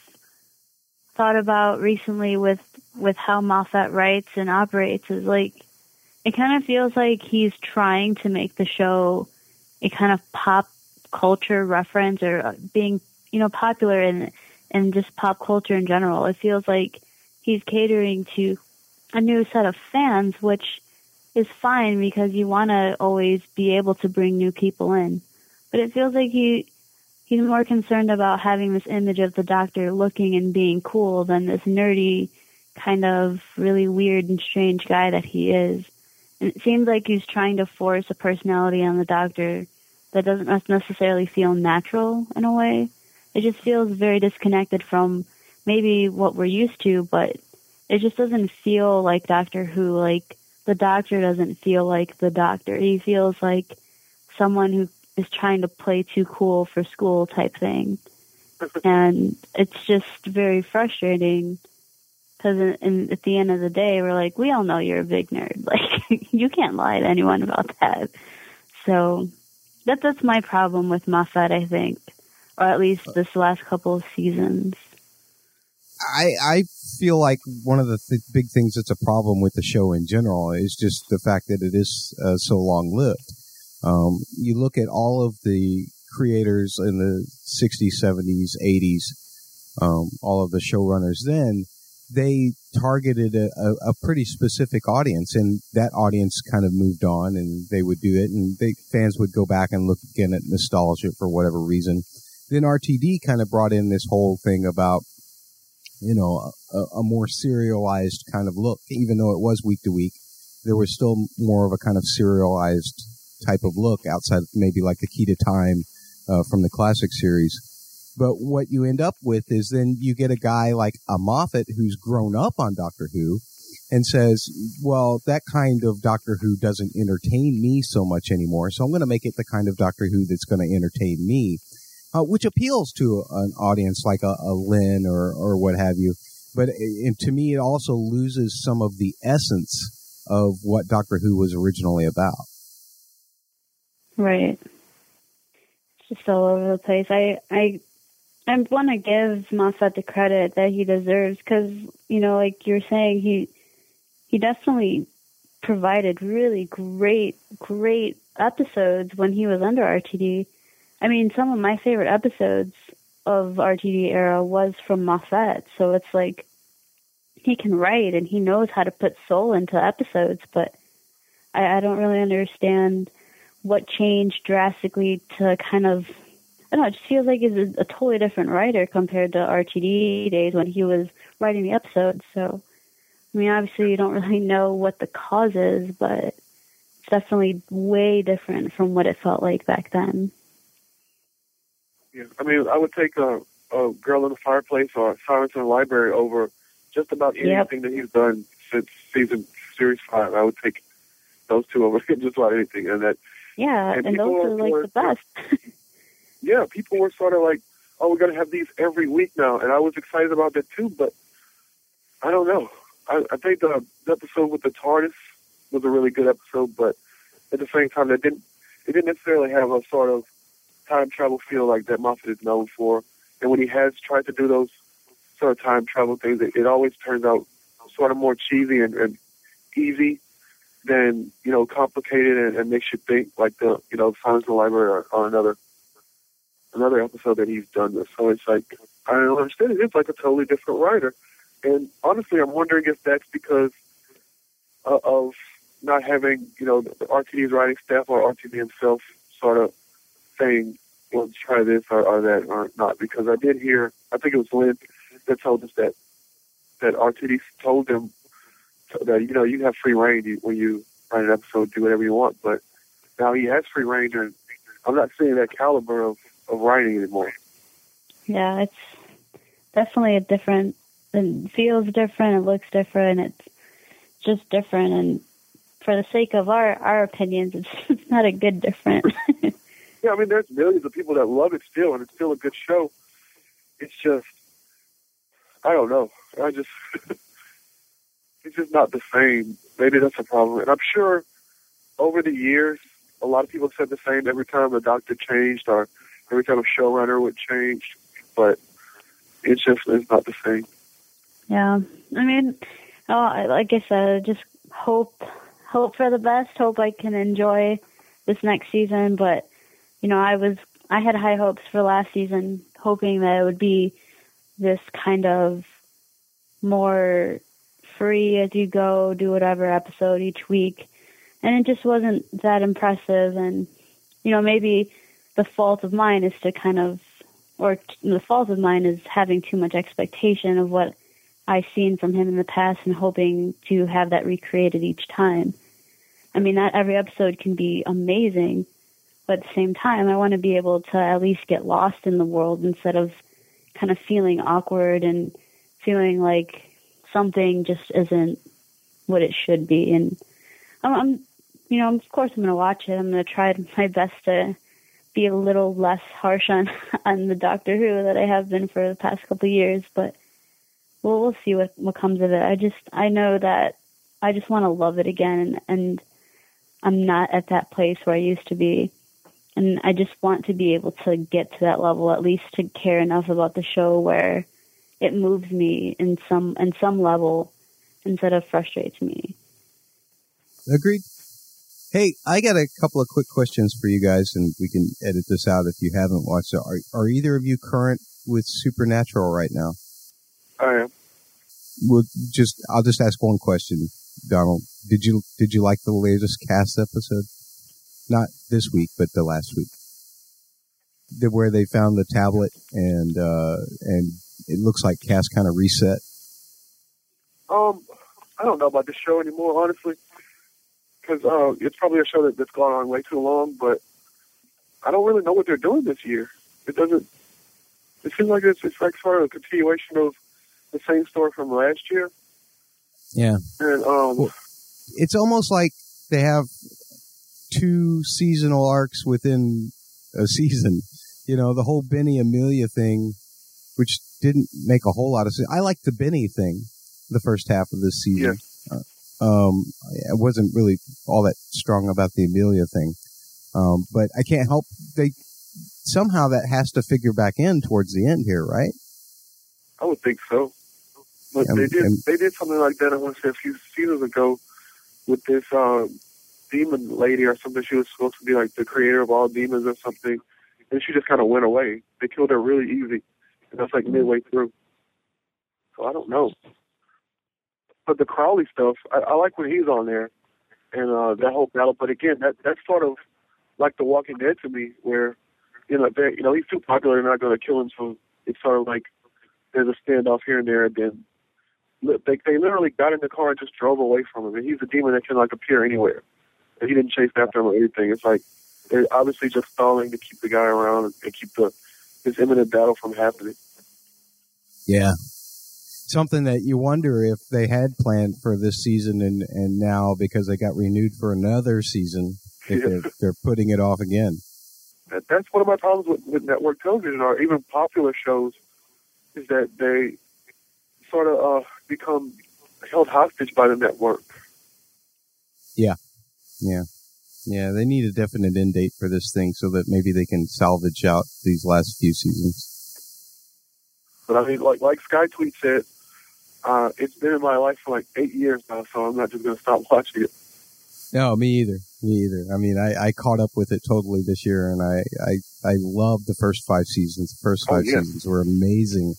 thought about recently with with how Moffat writes and operates is like, it kind of feels like he's trying to make the show a kind of pop culture reference or uh, being, you know, popular in in just pop culture in general. It feels like he's catering to a new set of fans, which is fine because you want to always be able to bring new people in. But it feels like he he's more concerned about having this image of the doctor looking and being cool than this nerdy kind of really weird and strange guy that he is. And it seems like he's trying to force a personality on the doctor that doesn't necessarily feel natural in a way. It just feels very disconnected from maybe what we're used to, but it just doesn't feel like Doctor Who. Like the doctor doesn't feel like the doctor. He feels like someone who is trying to play too cool for school type thing. and it's just very frustrating because in, in, at the end of the day, we're like, we all know you're a big nerd. Like, you can't lie to anyone about that. So, that that's my problem with Moffat, I think, or at least this last couple of seasons. I I feel like one of the th- big things that's a problem with the show in general is just the fact that it is uh, so long lived. Um, you look at all of the creators in the 60s, 70s, 80s, um, all of the showrunners then, they targeted a, a, a, pretty specific audience, and that audience kind of moved on, and they would do it, and they, fans would go back and look again at nostalgia for whatever reason. Then RTD kind of brought in this whole thing about, you know, a, a more serialized kind of look, even though it was week to week. There was still more of a kind of serialized type of look outside maybe like the key to time uh, from the classic series. But what you end up with is then you get a guy like a Moffat who's grown up on Doctor Who and says, well, that kind of Doctor Who doesn't entertain me so much anymore. So I'm going to make it the kind of Doctor Who that's going to entertain me, uh, which appeals to an audience like a, a Lynn or, or what have you. But it, to me, it also loses some of the essence of what Doctor Who was originally about. Right. It's just all over the place. I I I want to give Moffat the credit that he deserves because you know, like you're saying, he he definitely provided really great great episodes when he was under RTD. I mean, some of my favorite episodes of RTD era was from Moffat, so it's like he can write and he knows how to put soul into episodes, but I, I don't really understand what changed drastically to kind of I don't know, it just feels like he's a, a totally different writer compared to RTD days when he was writing the episodes. So, I mean, obviously you don't really know what the cause is, but it's definitely way different from what it felt like back then. Yeah, I mean, I would take a, a Girl in the Fireplace or Silence in the Library over just about anything yep. that he's done since season series five. I would take those two over just about anything, and that yeah, and, and those are like the best. yeah, people were sort of like, "Oh, we're going to have these every week now," and I was excited about that too. But I don't know. I, I think the, the episode with the TARDIS was a really good episode, but at the same time, it didn't it didn't necessarily have a sort of time travel feel like that Moffat is known for. And when he has tried to do those sort of time travel things, it, it always turns out sort of more cheesy and, and easy than you know complicated and, and makes you think like the you know Silence in the Library or, or another another episode that he's done this. So it's like I don't understand it. It's like a totally different writer, and honestly, I'm wondering if that's because uh, of not having you know the RTD's writing staff or RTD himself sort of saying, "Well, let's try this or, or that or not." Because I did hear, I think it was Lynn that told us that that RTD told him that you know you have free rein when you write an episode, do whatever you want. But now he has free rein, and I'm not seeing that caliber of of writing anymore. Yeah, it's definitely a different. It feels different. It looks different. It's just different, and for the sake of our our opinions, it's, it's not a good different. yeah, I mean, there's millions of people that love it still, and it's still a good show. It's just, I don't know. I just. it's just not the same. Maybe that's a problem. And I'm sure over the years, a lot of people said the same every time the doctor changed or every time a showrunner would change. But it's just it's not the same. Yeah, I mean, oh, I said, just hope hope for the best. Hope I can enjoy this next season. But you know, I was I had high hopes for last season, hoping that it would be this kind of more free as you go, do whatever episode each week. And it just wasn't that impressive. And, you know, maybe the fault of mine is to kind of, or the fault of mine is having too much expectation of what I've seen from him in the past and hoping to have that recreated each time. I mean, not every episode can be amazing, but at the same time, I want to be able to at least get lost in the world instead of kind of feeling awkward and feeling like something just isn't what it should be. And I'm, I'm you know, of course, I'm going to watch it. I'm going to try my best to be a little less harsh on on the Doctor Who that I have been for the past couple of years. But we'll we'll see what what comes of it. I just I know that I just want to love it again, and, and I'm not at that place where I used to be. And I just want to be able to get to that level at least to care enough about the show where it moves me in some in some level instead of frustrates me. Agreed. Hey, I got a couple of quick questions for you guys, and we can edit this out if you haven't watched it. Are, are either of you current with Supernatural right now? I am. Well, just I'll just ask one question, Donald. Did you did you like the latest cast episode? Not this week, but the last week, the, where they found the tablet and uh, and it looks like Cass kind of reset. Um, I don't know about this show anymore, honestly, because uh, it's probably a show that, that's gone on way too long. But I don't really know what they're doing this year. It doesn't. It seems like it's it's like sort of a continuation of the same story from last year. Yeah, and um, well, it's almost like they have two seasonal arcs within a season. You know, the whole Benny Amelia thing, which didn't make a whole lot of sense. I liked the Benny thing, the first half of this season. Yeah. Uh, um, I wasn't really all that strong about the Amelia thing. Um, but I can't help they somehow that has to figure back in towards the end here, right? I would think so. But they did and, they did something like that I want to say a few seasons ago with this um, demon lady or something. She was supposed to be like the creator of all demons or something, and she just kind of went away. They killed her really easy, and that's like midway through. So I don't know. But the Crowley stuff, I, I like when he's on there, and uh, that whole battle. But again, that that's sort of like The Walking Dead to me, where you know they you know he's too popular, they're not going to kill him, so it's sort of like there's a standoff here and there, and then they they literally got in the car and just drove away from him. And he's a demon that can like appear anywhere. He didn't chase after him or anything. It's like they're obviously just stalling to keep the guy around and, keep the this imminent battle from happening. Yeah. Something that you wonder if they had planned for this season and, and now because they got renewed for another season, yeah. they're, they're putting it off again. That, that's one of my problems with, with network television or even popular shows is that they sort of uh, become held hostage by the network. Yeah, yeah, yeah. They need a definite end date for this thing so that maybe they can salvage out these last few seasons. But I mean, like like Sky Tweet said, uh, it's been in my life for like eight years now, so I'm not just going to stop watching it. No, me either. Me either. I mean, I, I caught up with it totally this year, and I I I loved the first five seasons. The first oh, five oh, yeah. seasons were amazing.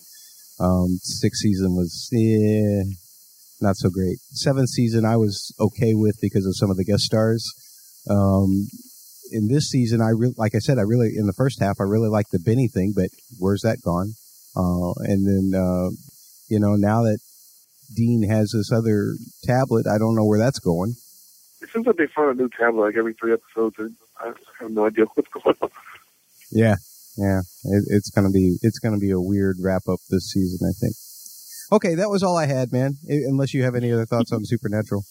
Um, sixth season was yeah, not so great. Seventh season I was okay with because of some of the guest stars. Um, in this season, I really, like I said, I really in the first half I really liked the Benny thing, but where's that gone? Uh, and then uh, you know now that Dean has this other tablet, I don't know where that's going. It seems like they find a new tablet like every three episodes, and I have no idea what's going on. Yeah, yeah, it, it's gonna be it's gonna be a weird wrap up this season, I think. Okay, that was all I had, man. unless you have any other thoughts on Supernatural.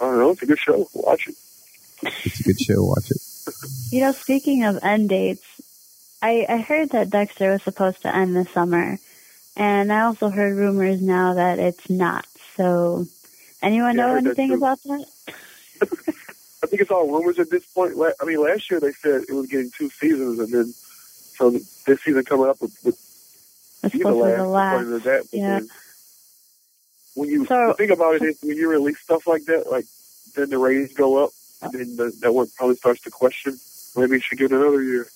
I don't know. It's a good show. Watch it. It's a good show. Watch it. You know, speaking of end dates, I, I heard that Dexter was supposed to end this summer, and I also heard rumors now that it's not. So, anyone yeah, know anything about that? I think it's all rumors at this point. I mean, last year they said it was getting two seasons, and then so this season coming up with, with it's the last, the last. To that. Yeah. When you so, the thing about it is when you release stuff like that, like then the ratings go up, and then the network probably starts to question maybe you should give it another year.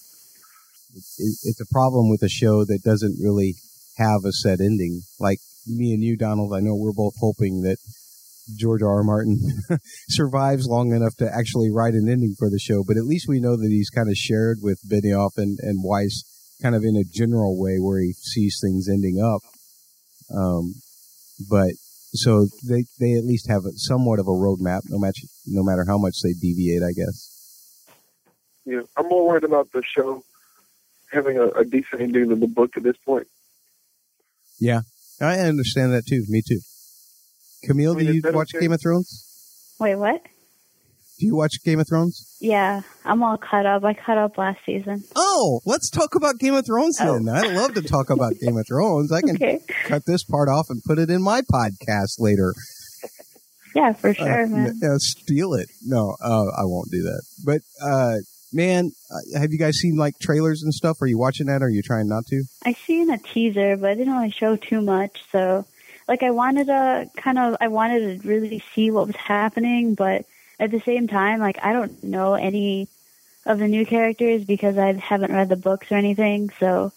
It's a problem with a show that doesn't really have a set ending. Like me and you, Donald, I know we're both hoping that George R. R. Martin survives long enough to actually write an ending for the show, but at least we know that he's kind of shared with Benioff and, and Weiss kind of in a general way where he sees things ending up. Um, but so they, they at least have a, somewhat of a roadmap, no matter, no matter how much they deviate, I guess. Yeah, I'm more worried about the show having a, a decent ending than the book at this point. Yeah, I understand that too. Me too. Camille, I mean, do you watch okay? Game of Thrones? Wait, what? Do you watch Game of Thrones? Yeah, I'm all caught up. I caught up last season. Oh, let's talk about Game of Thrones oh. then. I'd love to talk about Game of Thrones. I can okay. cut this part off and put it in my podcast later. Yeah, for uh, sure, uh, man. steal it. No, uh, I won't do that. But uh, man, uh, have you guys seen like trailers and stuff? Are you watching that? Or are you trying not to? I seen a teaser, but I didn't really show too much. So, like, I wanted to kind of, I wanted to really see what was happening, but at the same time, like, I don't know any of the new characters because I haven't read the books or anything. So,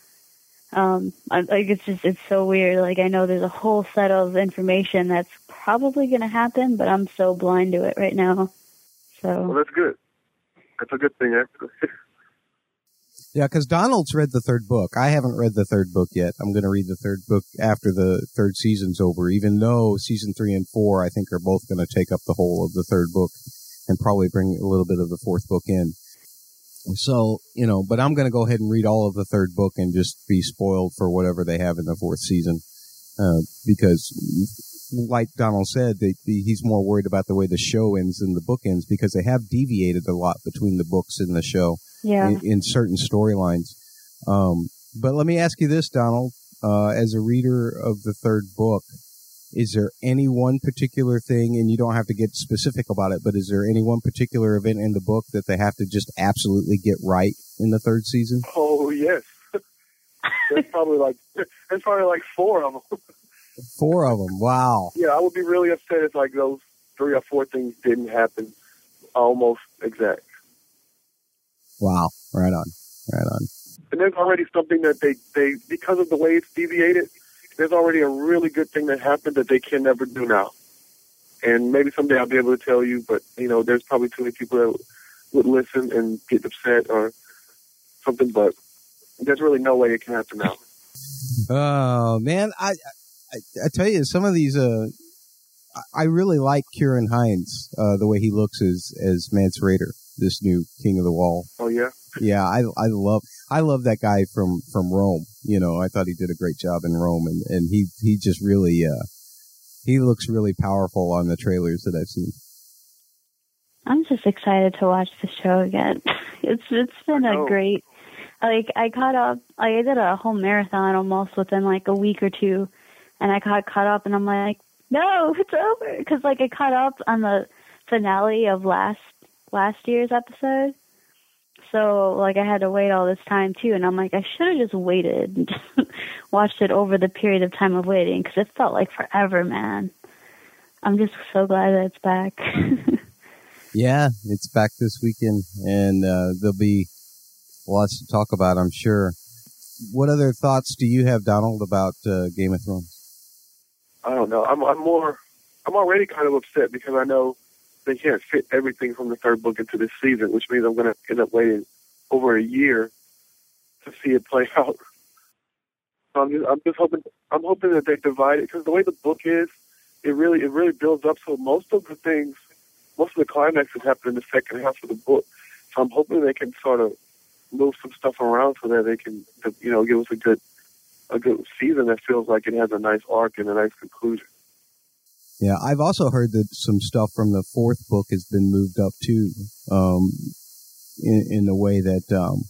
um, I, like, it's just, it's so weird. Like, I know there's a whole set of information that's probably going to happen, but I'm so blind to it right now. So, Well, that's good. That's a good thing, actually. Yeah, because Donald's read the third book. I haven't read the third book yet. I'm going to read the third book after the third season's over, even though season three and four, I think, are both going to take up the whole of the third book and probably bring a little bit of the fourth book in. So, you know, but I'm going to go ahead and read all of the third book and just be spoiled for whatever they have in the fourth season. Uh, because like Donald said, they, the, he's more worried about the way the show ends than the book ends because they have deviated a lot between the books and the show yeah. in, in certain storylines. Um, but let me ask you this, Donald, uh, as a reader of the third book, is there any one particular thing, and you don't have to get specific about it, but is there any one particular event in the book that they have to just absolutely get right in the third season? Oh yes, there's probably like there's probably like four of them. Four of them. Wow. Yeah, I would be really upset if like those three or four things didn't happen almost exact. Wow. Right on. Right on. And there's already something that they they because of the way it's deviated, there's already a really good thing that happened that they can never do now. And maybe someday I'll be able to tell you, but you know, there's probably too many people that would listen and get upset or something. But there's really no way it can happen now. Oh man, I, I I tell you, some of these uh, I really like Ciarán Hinds, uh, the way he looks as as Mance Rayder, this new King of the Wall. Oh yeah, Yeah, I I love I love that guy from from Rome. You know, I thought he did a great job in Rome, and and he he just really uh he looks really powerful on the trailers that I've seen. I'm just excited to watch the show again. It's it's been a great like I caught up like I did a whole marathon almost within like a week or two and I got caught up and I'm like no it's over cuz like I caught up on the finale of last last year's episode so like I had to wait all this time too and I'm like I should have just waited and just watched it over the period of time of waiting cuz it felt like forever man I'm just so glad that it's back Yeah, it's back this weekend, and uh, there'll be lots to talk about, I'm sure. What other thoughts do you have, Donald, about uh, Game of Thrones? I don't know. I'm I'm more I'm already kind of upset because I know they can't fit everything from the third book into this season, which means I'm going to end up waiting over a year to see it play out. So I'm just I'm just hoping I'm hoping that they divide it because the way the book is, it really it really builds up. So most of the things, most of the climaxes happen in the second half of the book. So I'm hoping they can sort of move some stuff around so that they can you know give us a good a good season that feels like it has a nice arc and a nice conclusion. Yeah, I've also heard that some stuff from the fourth book has been moved up too, um, in, in the way that, um,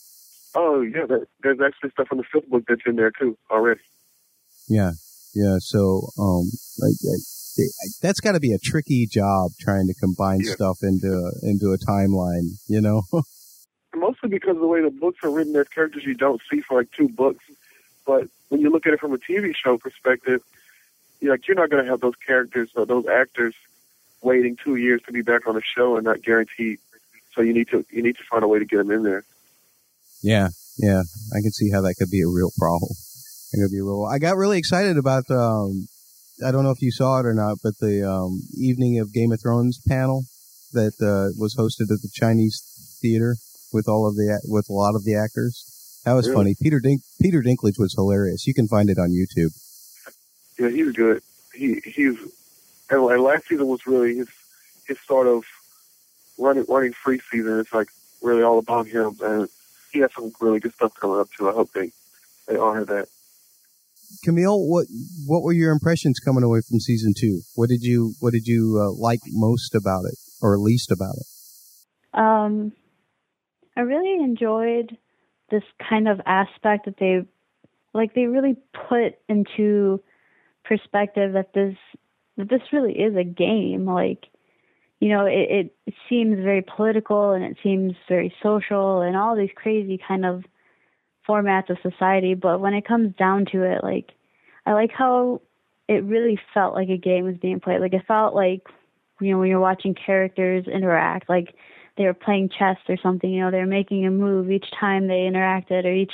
Oh yeah, there, there's actually stuff from the fifth book that's in there too already. yeah, yeah. So, um, that's got to be a tricky job trying to combine Yeah. stuff into into a timeline. You know? Mostly because of the way the books are written, there's characters you don't see for like two books. But when you look at it from a TV show perspective, you're like you're not going to have those characters or those actors waiting two years to be back on the show and not guaranteed. So you need to you need to find a way to get them in there. Yeah, yeah. I can see how that could be a real problem. It could be real. I got really excited about. Um, I don't know if you saw it or not, but the um, evening of Game of Thrones panel that uh, was hosted at the Chinese theater with all of the with a lot of the actors. That was Really? funny. Peter Dink, Peter Dinklage was hilarious. You can find it on YouTube. Yeah, he's good. He he's and, and last season was really his his sort of running running free season. It's like really all about him, and he has some really good stuff coming up too. I hope they they honor that. Camille, what what were your impressions coming away from season two? What did you what did you uh, like most about it, or least about it? Um, I really enjoyed this kind of aspect that they, like, they really put into perspective that this that this really is a game. Like, you know, it, it, seems very political and it seems very social and all these crazy kind of formats of society. But when it comes down to it, like, I like how it really felt like a game was being played. Like, it felt like, you know, when you're watching characters interact, like they were playing chess or something, you know, they were making a move each time they interacted or each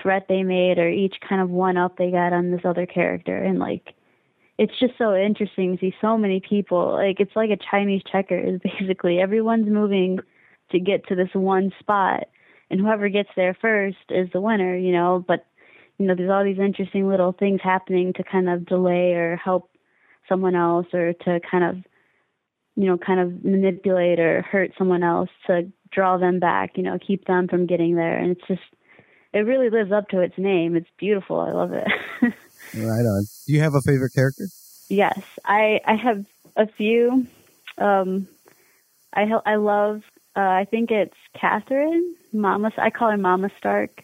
threat they made or each kind of one up they got on this other character. And, like, it's just so interesting to see so many people. Like it's like a Chinese checkers, basically. Everyone's moving to get to this one spot, and whoever gets there first is the winner. You know, but you know, there's all these interesting little things happening to kind of delay or help someone else, or to kind of, you know, kind of manipulate or hurt someone else to draw them back. You know, keep them from getting there, and it's just, it really lives up to its name. It's beautiful. I love it. Right on. Do you have a favorite character? Yes, I I have a few. Um, I I love. Uh, I think it's Catherine, Mama. I call her Mama Stark.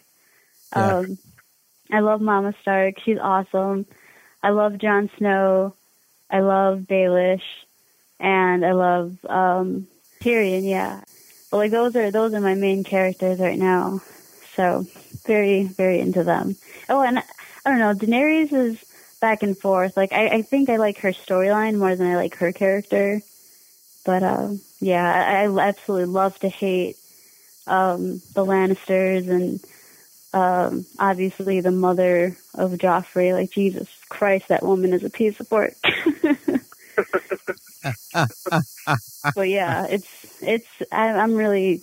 Yeah. Um, I love Mama Stark. She's awesome. I love Jon Snow. I love Baelish, and I love um, Tyrion. Yeah, but like those are those are my main characters right now. So very very into them. Oh, and I don't know. Daenerys is back and forth. Like I, I think I like her storyline more than I like her character. But uh, yeah, I, I absolutely love to hate um, the Lannisters and um, obviously the mother of Joffrey. Like Jesus Christ, that woman is a piece of work. but yeah, it's it's I, I'm really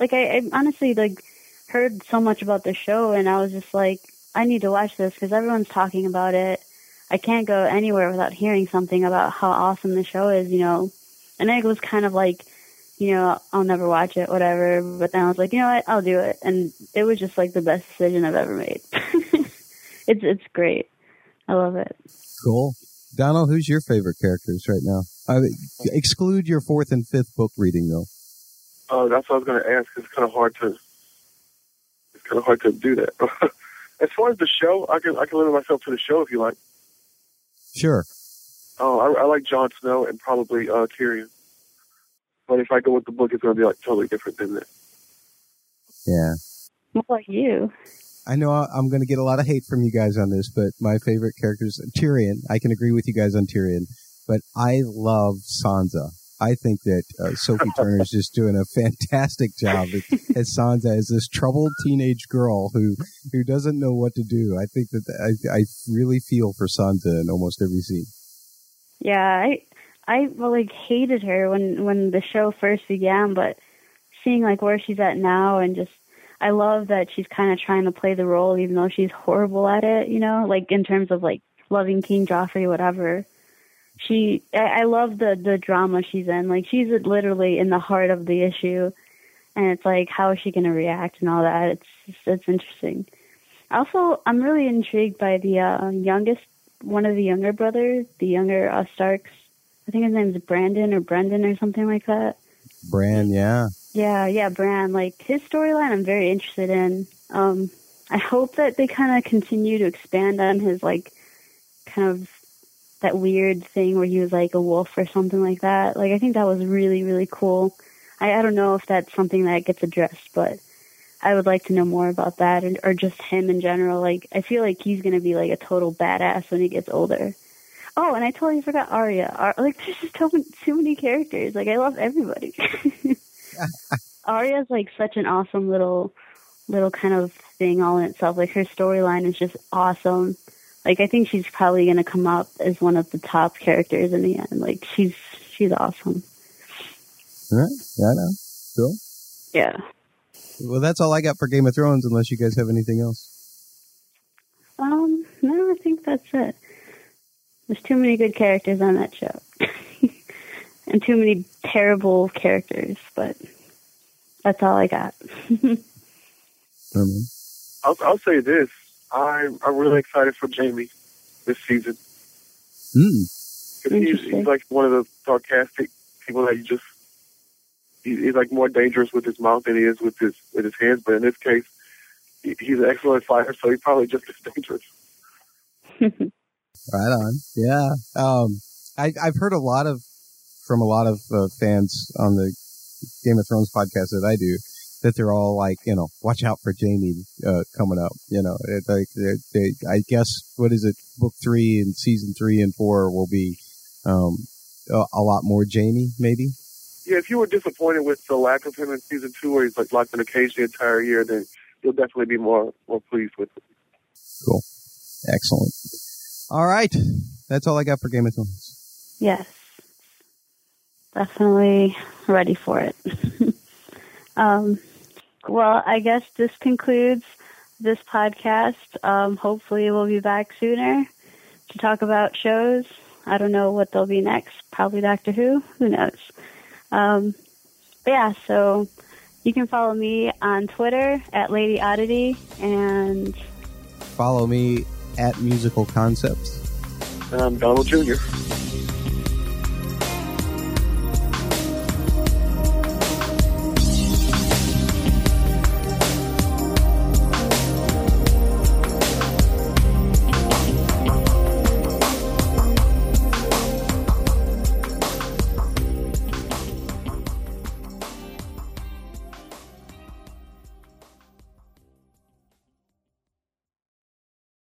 like I, I honestly like heard so much about the show and I was just like I need to watch this because everyone's talking about it. I can't go anywhere without hearing something about how awesome the show is, you know. And it was kind of like, you know, I'll never watch it, whatever. But then I was like, you know what, I'll do it. And it was just like the best decision I've ever made. it's it's great. I love it. Cool. Donald, who's your favorite characters right now? Uh, exclude your fourth and fifth book reading, though. Oh, that's what I was going to ask. It's kind of hard to. It's kind of hard to do that. as far as the show, I can I can limit myself to the show if you like. Sure. Oh, I, I like Jon Snow and probably uh, Tyrion. But if I go with the book, it's going to be like totally different than that. Yeah. What about you? I know I'm going to get a lot of hate from you guys on this, but my favorite character is Tyrion. I can agree with you guys on Tyrion, but I love Sansa. I think that uh, Sophie Turner is just doing a fantastic job as, Sansa, as this troubled teenage girl who who doesn't know what to do. I think that I, I really feel for Sansa in almost every scene. Yeah, I I well, like hated her when when the show first began, but seeing like where she's at now and just I love that she's kind of trying to play the role even though she's horrible at it, you know, like in terms of like loving King Joffrey whatever. She I, I love the the drama she's in. Like she's literally in the heart of the issue and it's like how is she going to react and all that. It's just, it's interesting. Also, I'm really intrigued by the uh, youngest one of the younger brothers, the younger uh, Starks. I think his name's Brandon or Brendan or something like that. Bran, yeah. Yeah, yeah, Bran. Like his storyline, I'm very interested in. Um, I hope that they kind of continue to expand on his like kind of that weird thing where he was like a wolf or something like that. Like I think that was really really cool. I I don't know if that's something that gets addressed, but I would like to know more about that and or just him in general. Like I feel like he's gonna be like a total badass when he gets older. Oh, and I totally forgot Arya. Ar- like there's just too many, too many characters. Like I love everybody. Arya's like such an awesome little little kind of thing all in itself. Like her storyline is just awesome. Like I think she's probably gonna come up as one of the top characters in the end. Like she's she's awesome. All right. Yeah, I know. Cool. Yeah. Well, that's all I got for Game of Thrones, unless you guys have anything else. Um, no, I think that's it. There's too many good characters on that show. and too many terrible characters, but that's all I got. I'll, I'll say this: I'm I'm really excited for Jaime this season. mm, 'Cause he's, Interesting. he's like one of the sarcastic people that you just he's, he's like more dangerous with his mouth than he is with his with his hands. But in this case, he, he's an excellent fighter, so he's probably just as dangerous. right on. Yeah. Um, I, I've heard a lot of from a lot of uh, fans on the Game of Thrones podcast that I do that they're all like, you know, watch out for Jaime uh, coming up. You know, like they, they, I guess what is it? Book three and season three and four will be um, a, a lot more Jaime, maybe. Yeah, if you were disappointed with the lack of him in season two, where he's like locked in a cage the entire year, then you'll definitely be more more pleased with it. Cool, excellent. All right, that's all I got for Game of Thrones. Yes, definitely ready for it. um, well, I guess this concludes this podcast. Um, hopefully, we'll be back sooner to talk about shows. I don't know what they'll be next. Probably Doctor Who. Who knows? Um, but yeah, so you can follow me on Twitter at Lady Oddity and follow me at Musical Concepts. I'm Donald Jr.